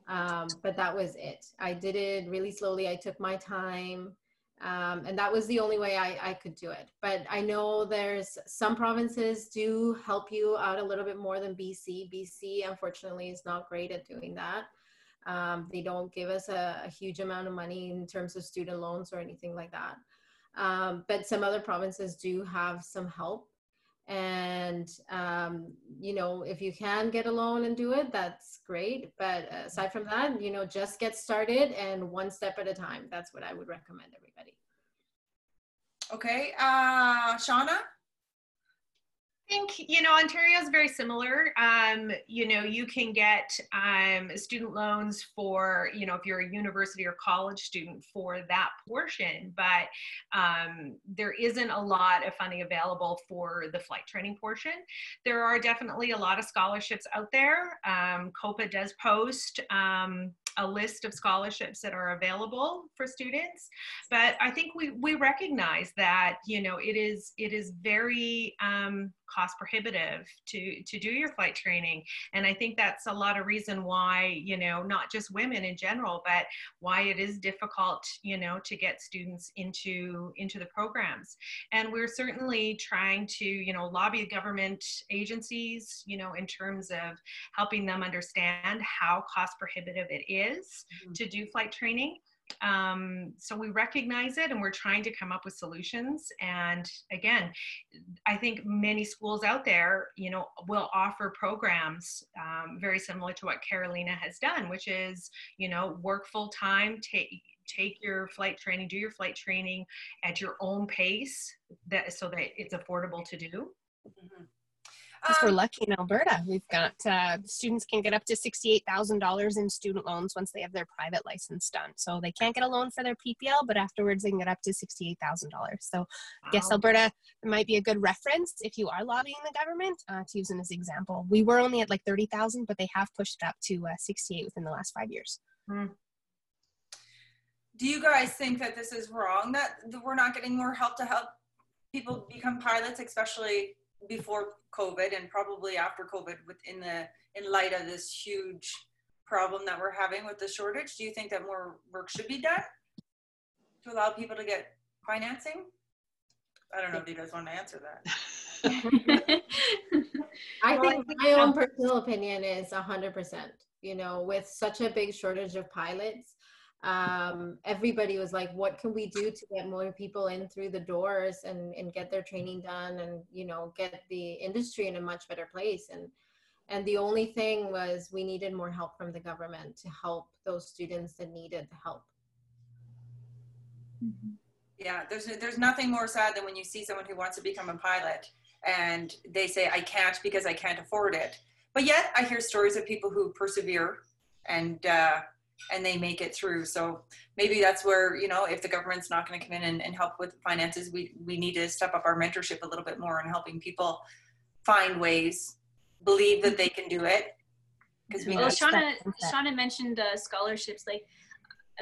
Um, but that was it. I did it really slowly. I took my time. Um, and that was the only way I, I could do it. But I know there's some provinces do help you out a little bit more than BC. BC, unfortunately, is not great at doing that. Um, they don't give us a, a, huge amount of money in terms of student loans or anything like that. Um, but some other provinces do have some help and um, you know if you can get a loan and do it that's great. But aside from that you know just get started and one step at a time. That's what i would recommend everybody. Okay uh shauna think you know Ontario is very similar. Um, you know, you can get um, student loans for you know if you're a university or college student for that portion, but um, there isn't a lot of funding available for the flight training portion. There are definitely a lot of scholarships out there. Um, COPA does post um, a list of scholarships that are available for students but i think we we recognize that you know it is it is very um, cost prohibitive to to do your flight training. And i think that's a lot of reason why you know not just women in general but why it is difficult you know to get students into into the programs. And we're certainly trying to you know lobby government agencies you know in terms of helping them understand how cost prohibitive it is mm-hmm. to do flight training um, so we recognize it and we're trying to come up with solutions and again i think many schools out there you know will offer programs um, very similar to what carolina has done which is you know work full time take take your flight training do your flight training at your own pace that so that it's affordable to do mm-hmm. Because um, we're lucky in Alberta. We've got uh, students can get up to $68,000 in student loans once they have their private license done. So they can't get a loan for their PPL, but afterwards they can get up to $68,000. So wow. I guess Alberta might be a good reference if you are lobbying the government uh, to use them as an example. We were only at like 30,000, but they have pushed it up to uh, 68 within the last five years. Hmm. Do you guys think that this is wrong, that we're not getting more help to help people become pilots, especially before COVID and probably after COVID within the in light of this huge problem that we're having with the shortage? Do you think that more work should be done to allow people to get financing? I don't know if you guys want to answer that. <laughs> I think my own personal opinion is 100%. You know, with such a big shortage of pilots, um, everybody was like, what can we do to get more people in through the doors and, and get their training done and, you know, get the industry in a much better place. And, and the only thing was we needed more help from the government to help those students that needed help. Mm-hmm. Yeah, there's there's nothing more sad than when you see someone who wants to become a pilot and they say I can't because I can't afford it. But yet I hear stories of people who persevere and uh, and they make it through. So maybe that's where you know if the government's not going to come in and, and help with finances, we we need to step up our mentorship a little bit more and helping people find ways, believe that they can do it. Because we well, Shauna, Shauna mentioned uh, scholarships. Like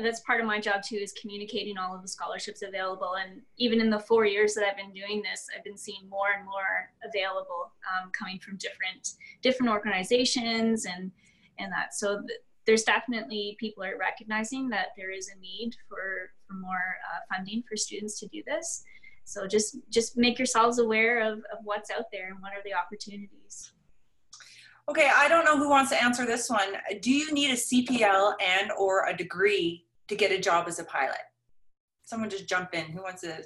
that's part of my job too is communicating all of the scholarships available and even in the four years that i've been doing this i've been seeing more and more available um, coming from different different organizations and and that so th- there's definitely people are recognizing that there is a need for for more uh, funding for students to do this so just just make yourselves aware of, of what's out there and what are the opportunities okay i don't know who wants to answer this one do you need a cpl and or a degree to get a job as a pilot? Someone just jump in. Who wants to?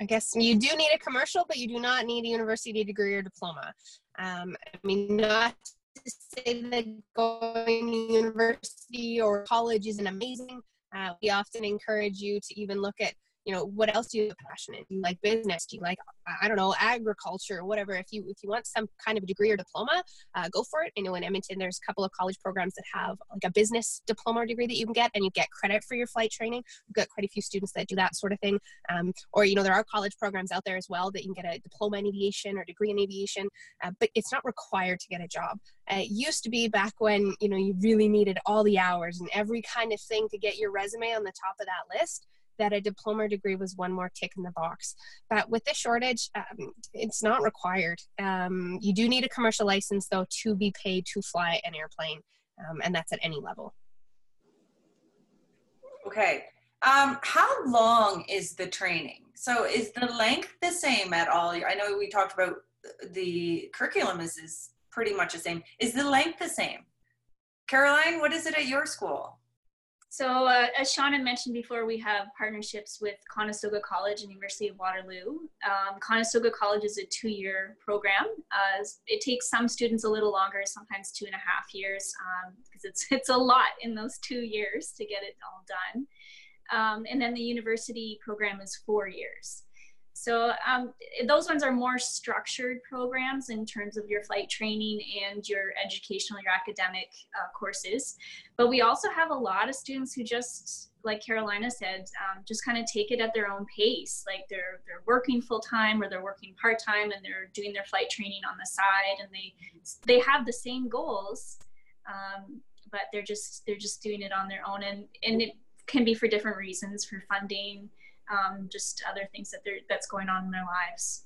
I guess you do need a commercial, but you do not need a university degree or diploma. Um, I mean, not to say that going to university or college isn't amazing. Uh, we often encourage you to even look at you know what else do you have passion in do you like business? Do you like i don't know agriculture whatever. If you if you want some kind of degree or diploma uh, go for it. I know in edmonton there's a couple of college programs that have like a business diploma or degree that you can get and you get credit for your flight training. We've got quite a few students that do that sort of thing. Um, or you know there are college programs out there as well that you can get a diploma in aviation or degree in aviation uh, but it's not required to get a job. Uh, it used to be back when you know you really needed all the hours and every kind of thing to get your resume on the top of that list that a diploma degree was one more tick in the box. But with the shortage, um, it's not required. Um, you do need a commercial license, though, to be paid to fly an airplane, um, and that's at any level. Okay. Um, how long is the training? So is the length the same at all? I know we talked about the curriculum is, is pretty much the same. Is the length the same? Caroline, what is it at your school? So uh, as Shauna mentioned before, we have partnerships with Conestoga College and University of Waterloo. Um, Conestoga College is a two-year program. Uh, it takes some students a little longer, sometimes two and a half years, because um, it's, <laughs> it's a lot in those two years to get it all done. Um, and then the university program is four years. So um, those ones are more structured programs in terms of your flight training and your educational, your academic uh, courses. But we also have a lot of students who just, like Carolina said, um, just kind of take it at their own pace. Like they're they're working full time or they're working part time and they're doing their flight training on the side, and they they have the same goals, um, but they're just they're just doing it on their own, and and it can be for different reasons, for funding um, just other things that they're that's going on in their lives.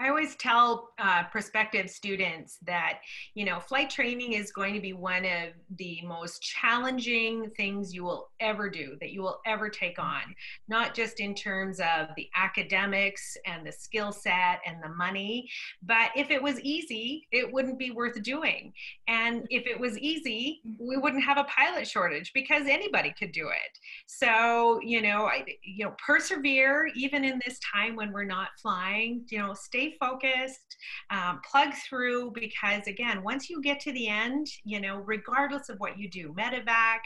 I always tell uh, prospective students that, you know, flight training is going to be one of the most challenging things you will ever do, that you will ever take on, not just in terms of the academics and the skill set and the money, but if it was easy, it wouldn't be worth doing. And if it was easy, we wouldn't have a pilot shortage because anybody could do it. So, you know, I, you know, persevere even in this time when we're not flying, you know, stay focused, um, plug through because again, once you get to the end, you know, regardless of what you do, medevac,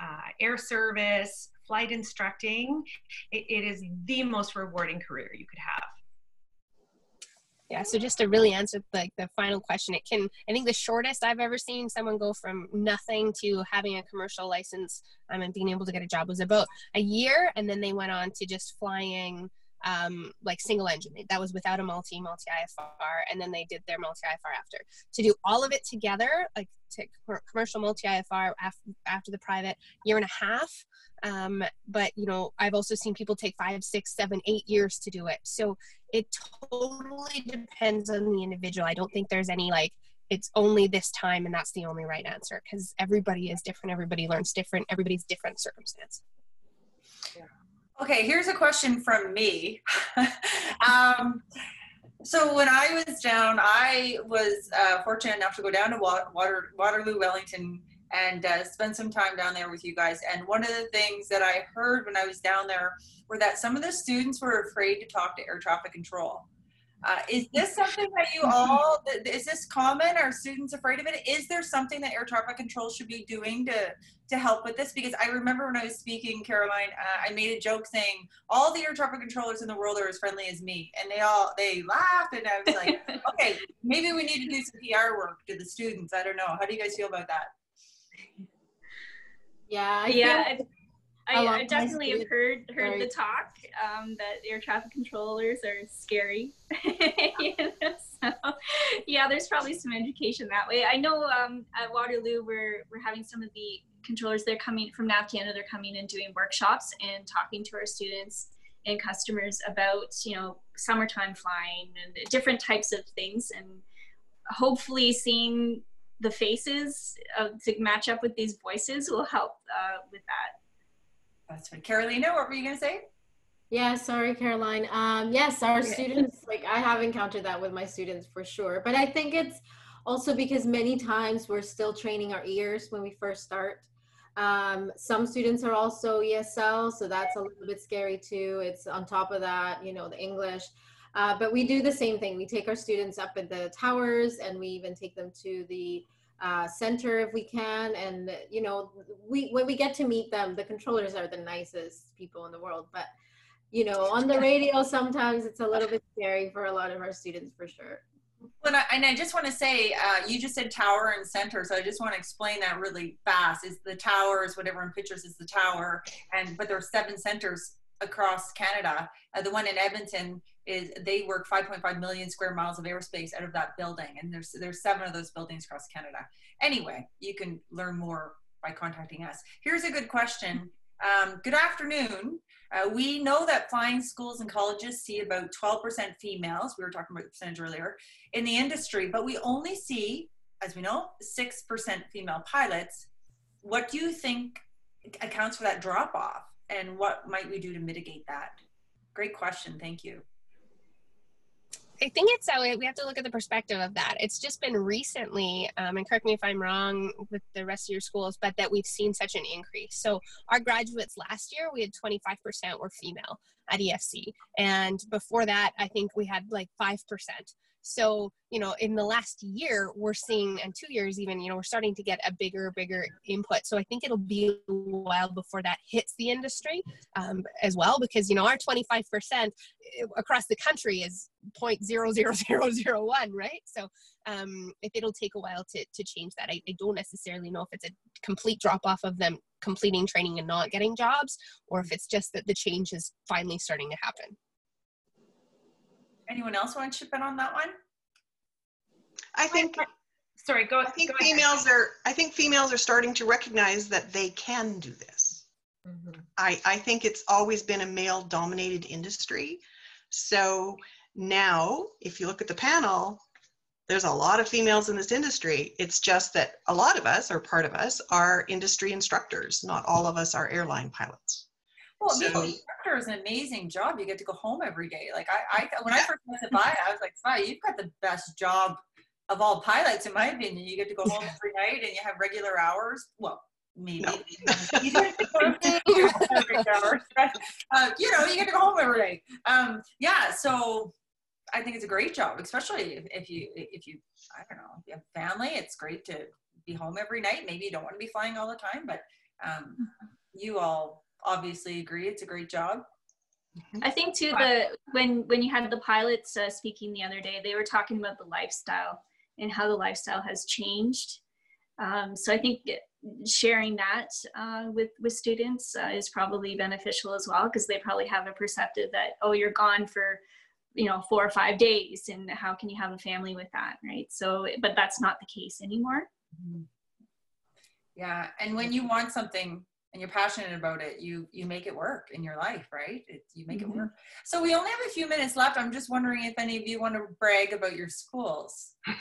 uh, air service, flight instructing, it, it is the most rewarding career you could have. Yeah, so just to really answer like the final question, it can I think the shortest I've ever seen someone go from nothing to having a commercial license um, and being able to get a job was about a year, and then they went on to just flying um, like single engine. That was without a multi, multi IFR, and then they did their multi IFR after. To do all of it together, like to commercial multi IFR after the private, year and a half. Um, but you know, I've also seen people take five, six, seven, eight years to do it. So it totally depends on the individual. I don't think there's any like it's only this time and that's the only right answer because everybody is different everybody learns different everybody's different circumstance yeah. Okay, here's a question from me. <laughs> um, so when I was down, I was uh, fortunate enough to go down to Water, Waterloo, Wellington, and uh, spend some time down there with you guys. And one of the things that I heard when I was down there were that some of the students were afraid to talk to air traffic control. Uh, is this something that you all, is this common? Are students afraid of it? Is there something that air traffic control should be doing to, to help with this? Because I remember when I was speaking, Caroline, uh, I made a joke saying, all the air traffic controllers in the world are as friendly as me. And they all, they laughed and I was like, <laughs> okay, maybe we need to do some PR work to the students. I don't know. How do you guys feel about that? Yeah, I yeah. I, I definitely have heard heard the talk um, that air traffic controllers are scary. <laughs> so, yeah, there's probably some education that way. I know um, at Waterloo we're we're having some of the controllers. They're coming from NAV Canada. They're coming and doing workshops and talking to our students and customers about you know summertime flying and different types of things and hopefully seeing the faces uh, to match up with these voices will help uh, with that that's right. Carolina, what were you going to say? Yeah, sorry, Caroline. Um, yes, our students, like I have encountered that with my students for sure. But I think it's also because many times we're still training our ears when we first start. Um, some students are also ESL, so that's a little bit scary too. It's on top of that, you know, the English. Uh, but we do the same thing. We take our students up at the towers and we even take them to the uh, center if we can. And you know, we when we get to meet them, the controllers are the nicest people in the world. But you know, on the <laughs> radio, sometimes it's a little bit scary for a lot of our students, for sure. Well, and I just want to say, uh, you just said tower and center, so I just want to explain that really fast. Is the tower is whatever in pictures is the tower, and but there are seven centers across Canada. Uh, the one in Edmonton is they work 5.5 million square miles of airspace out of that building, and there's there's seven of those buildings across Canada. Anyway, you can learn more by contacting us. Here's a good question. Um, good afternoon. Uh, we know that flying schools and colleges see about 12% females. We were talking about the percentage earlier in the industry, but we only see, as we know, 6% female pilots. What do you think accounts for that drop off? and what might we do to mitigate that? Great question. Thank you. I think it's that way. We have to look at the perspective of that. It's just been recently, um, and correct me if I'm wrong with the rest of your schools, but that we've seen such an increase. So our graduates last year, we had 25% were female at EFC. And before that, I think we had like 5%. So, you know, in the last year, we're seeing, and two years even, you know, we're starting to get a bigger, bigger input. So I think it'll be a while before that hits the industry um, as well, because, you know, our 25% eh, across the country is 0.00001, right? So um, if it'll take a while to, to change that, I, I don't necessarily know if it's a complete drop off of them completing training and not getting jobs, or if it's just that the change is finally starting to happen. Anyone else want to chip in on that one? I think. Sorry, go. I think go females ahead. are. I think females are starting to recognize that they can do this. Mm-hmm. I I think it's always been a male-dominated industry, so now if you look at the panel, there's a lot of females in this industry. It's just that a lot of us, or part of us, are industry instructors. Not all of us are airline pilots. Well, so, being instructor is an amazing job. You get to go home every day. Like I, I when I first met Savaya, I was like, Savaya, you've got the best job of all pilots, in my opinion. You get to go home every night and you have regular hours. Well, maybe no. you, <laughs> uh, you know, you get to go home every day. Um, yeah, so I think it's a great job, especially if, if you if you I don't know if you have family. It's great to be home every night. Maybe you don't want to be flying all the time, but um, you all obviously agree it's a great job. I think too the when when you had the pilots uh, speaking the other day, they were talking about the lifestyle and how the lifestyle has changed. Um, so I think sharing that uh, with with students uh, is probably beneficial as well because they probably have a perceptive that oh you're gone for you know four or five days and how can you have a family with that right so but that's not the case anymore mm-hmm. yeah and when you want something and you're passionate about it you you make it work in your life right? It, you make mm-hmm. it work. So we only have a few minutes left. I'm just wondering if any of you want to brag about your schools. <laughs>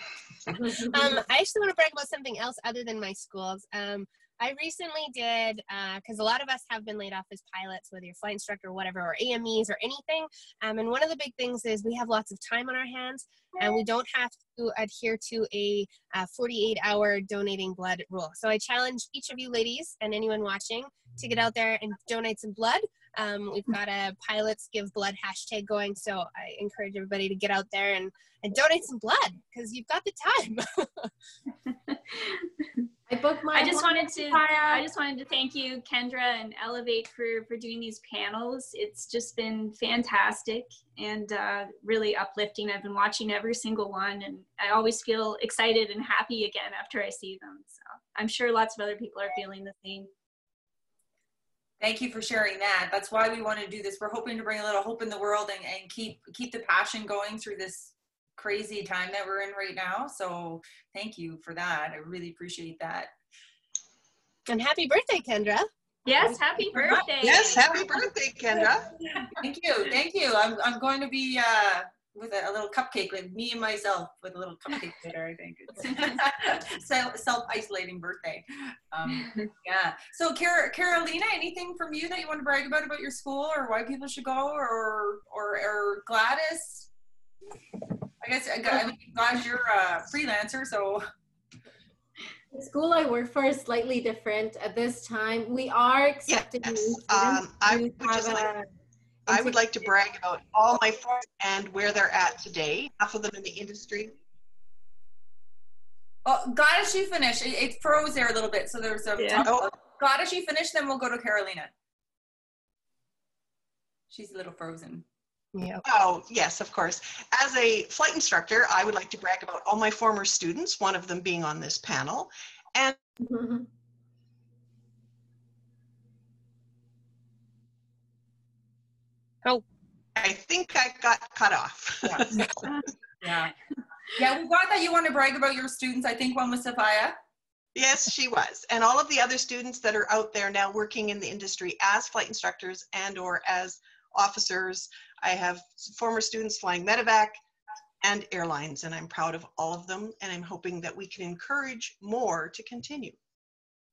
Um, i actually want to brag about something else other than my schools. Um, I recently did, because uh, a lot of us have been laid off as pilots, whether you're flight instructor or whatever, or AMEs or anything. Um, and one of the big things is we have lots of time on our hands and we don't have to adhere to a 48 hour donating blood rule. So I challenge each of you ladies and anyone watching to get out there and donate some blood. Um, we've got a pilots give blood hashtag going, so I encourage everybody to get out there and, and donate some blood because you've got the time. <laughs> <laughs> I booked my. I just wanted to. I just wanted to thank you, Kendra and Elevate, for for doing these panels. It's just been fantastic and uh, really uplifting. I've been watching every single one, and I always feel excited and happy again after I see them. So I'm sure lots of other people are feeling the same. Thank you for sharing that. That's why we want to do this. We're hoping to bring a little hope in the world and, and keep keep the passion going through this crazy time that we're in right now. So thank you for that. I really appreciate that. And happy birthday, Kendra. Yes, happy birthday. Yes, happy birthday, Kendra. thank you. Thank you. I'm, I'm going to be uh, with a, a, little cupcake, like me and myself with a little cupcake <laughs> later, I think. <laughs> It's self-isolating birthday. Um, <laughs> yeah. So Car- Carolina, anything from you that you want to brag about about your school or why people should go or, or, or Gladys? I guess I mean, guys, you're a freelancer, so. The school I work for is slightly different at this time. We are accepting yes. Um, I would just like, I would like to brag about all my friends and where they're at today. Half of them in the industry. Oh, Gladys, you finish. It, it, froze there a little bit, so there's a. Yeah. Oh. Gladys, you finish, then we'll go to Carolina. She's a little frozen. Yeah. Oh, yes, of course. As a flight instructor, I would like to brag about all my former students, one of them being on this panel. And mm-hmm. Oh, I think I got cut off. yeah. <laughs> yeah. Yeah, we got that you want to brag about your students. I think one was Sophia. Yes, she was. And all of the other students that are out there now working in the industry as flight instructors and or as officers I have former students flying medevac and airlines, and I'm proud of all of them. And I'm hoping that we can encourage more to continue.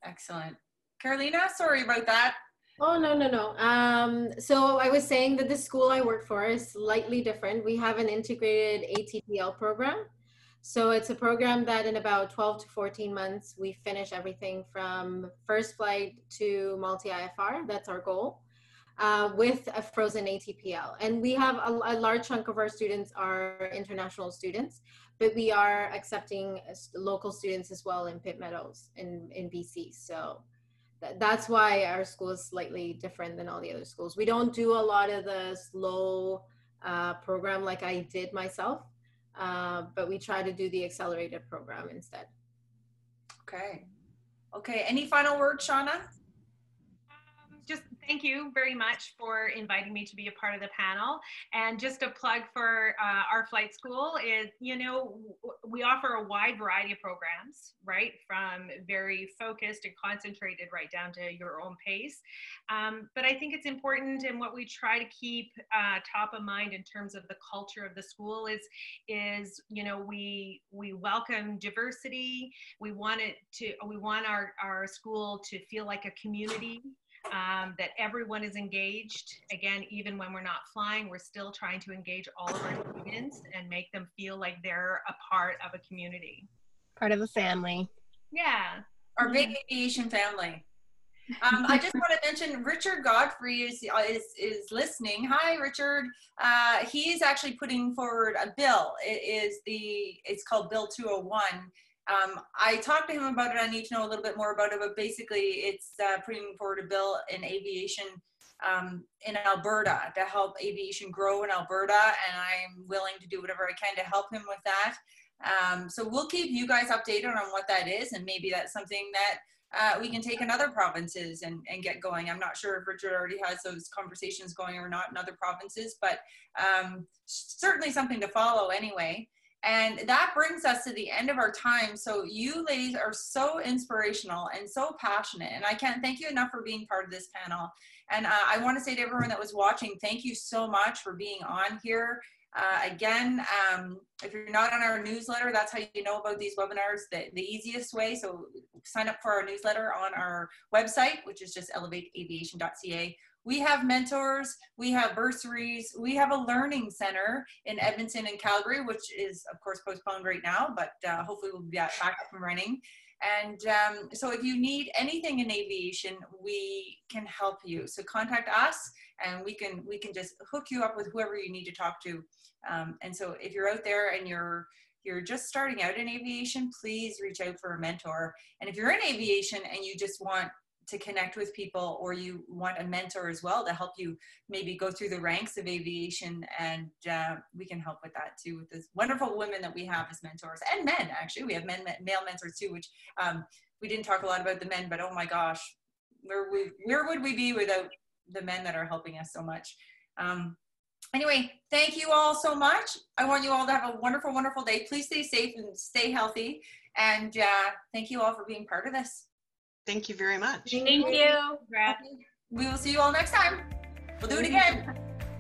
Excellent. Carolina, sorry about that. Oh, no, no, no. Um, so I was saying that the school I work for is slightly different. We have an integrated ATPL program. So it's a program that in about 12 to 14 months, we finish everything from first flight to multi IFR. That's our goal uh, with a frozen ATPL. And we have a, a, large chunk of our students are international students, but we are accepting local students as well in Pitt Meadows in, in BC. So th- that's why our school is slightly different than all the other schools. We don't do a lot of the slow uh, program like I did myself, uh, but we try to do the accelerated program instead. Okay. Okay. Any final words, Shauna? Thank you very much for inviting me to be a part of the panel. And just a plug for uh, our flight school is, you know, we offer a wide variety of programs, right? From very focused and concentrated right down to your own pace. Um, but I think it's important and what we try to keep uh, top of mind in terms of the culture of the school is, is, you know, we, we welcome diversity. We want it to, we want our, our school to feel like a community um, that everyone is engaged. Again, even when we're not flying, we're still trying to engage all of our students and make them feel like they're a part of a community. Part of a family. Yeah. Our big aviation family. Um, I just want to mention Richard Godfrey is, is, is listening. Hi, Richard. Uh, he is actually putting forward a bill. It is the, it's called Bill 201 um, I talked to him about it. I need to know a little bit more about it, but basically, it's uh, putting forward a bill in aviation um, in Alberta to help aviation grow in Alberta, and I'm willing to do whatever I can to help him with that. Um, so we'll keep you guys updated on what that is, and maybe that's something that uh, we can take in other provinces and, and get going. I'm not sure if Richard already has those conversations going or not in other provinces, but um, certainly something to follow anyway. And that brings us to the end of our time. So, you ladies are so inspirational and so passionate. And I can't thank you enough for being part of this panel. And uh, I want to say to everyone that was watching, thank you so much for being on here. Uh, again, um, if you're not on our newsletter, that's how you know about these webinars the, the easiest way. So sign up for our newsletter on our website, which is just elevateaviation.ca we have mentors, we have bursaries, we have a learning center in Edmonton and Calgary, which is of course postponed right now, but uh, hopefully we'll be back up and running. And um, so if you need anything in aviation, we can help you. So contact us and we can we can just hook you up with whoever you need to talk to. Um, and so if you're out there and you're you're just starting out in aviation, please reach out for a mentor. And if you're in aviation and you just want to connect with people or you want a mentor as well to help you maybe go through the ranks of aviation. And uh, we can help with that too with this wonderful women that we have as mentors and men actually. We have men male mentors too which um, we didn't talk a lot about the men but oh my gosh where we where would we be without the men that are helping us so much? Um, anyway thank you all so much. I want you all to have a wonderful wonderful day. Please stay safe and stay healthy. And uh, thank you all for being part of this Thank you very much. Thank you. We will see you all next time. We'll do it again.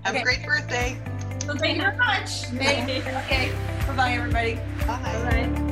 Have okay. a great birthday. Well, thank you very much. <laughs> okay. Bye bye, everybody. Bye. Bye.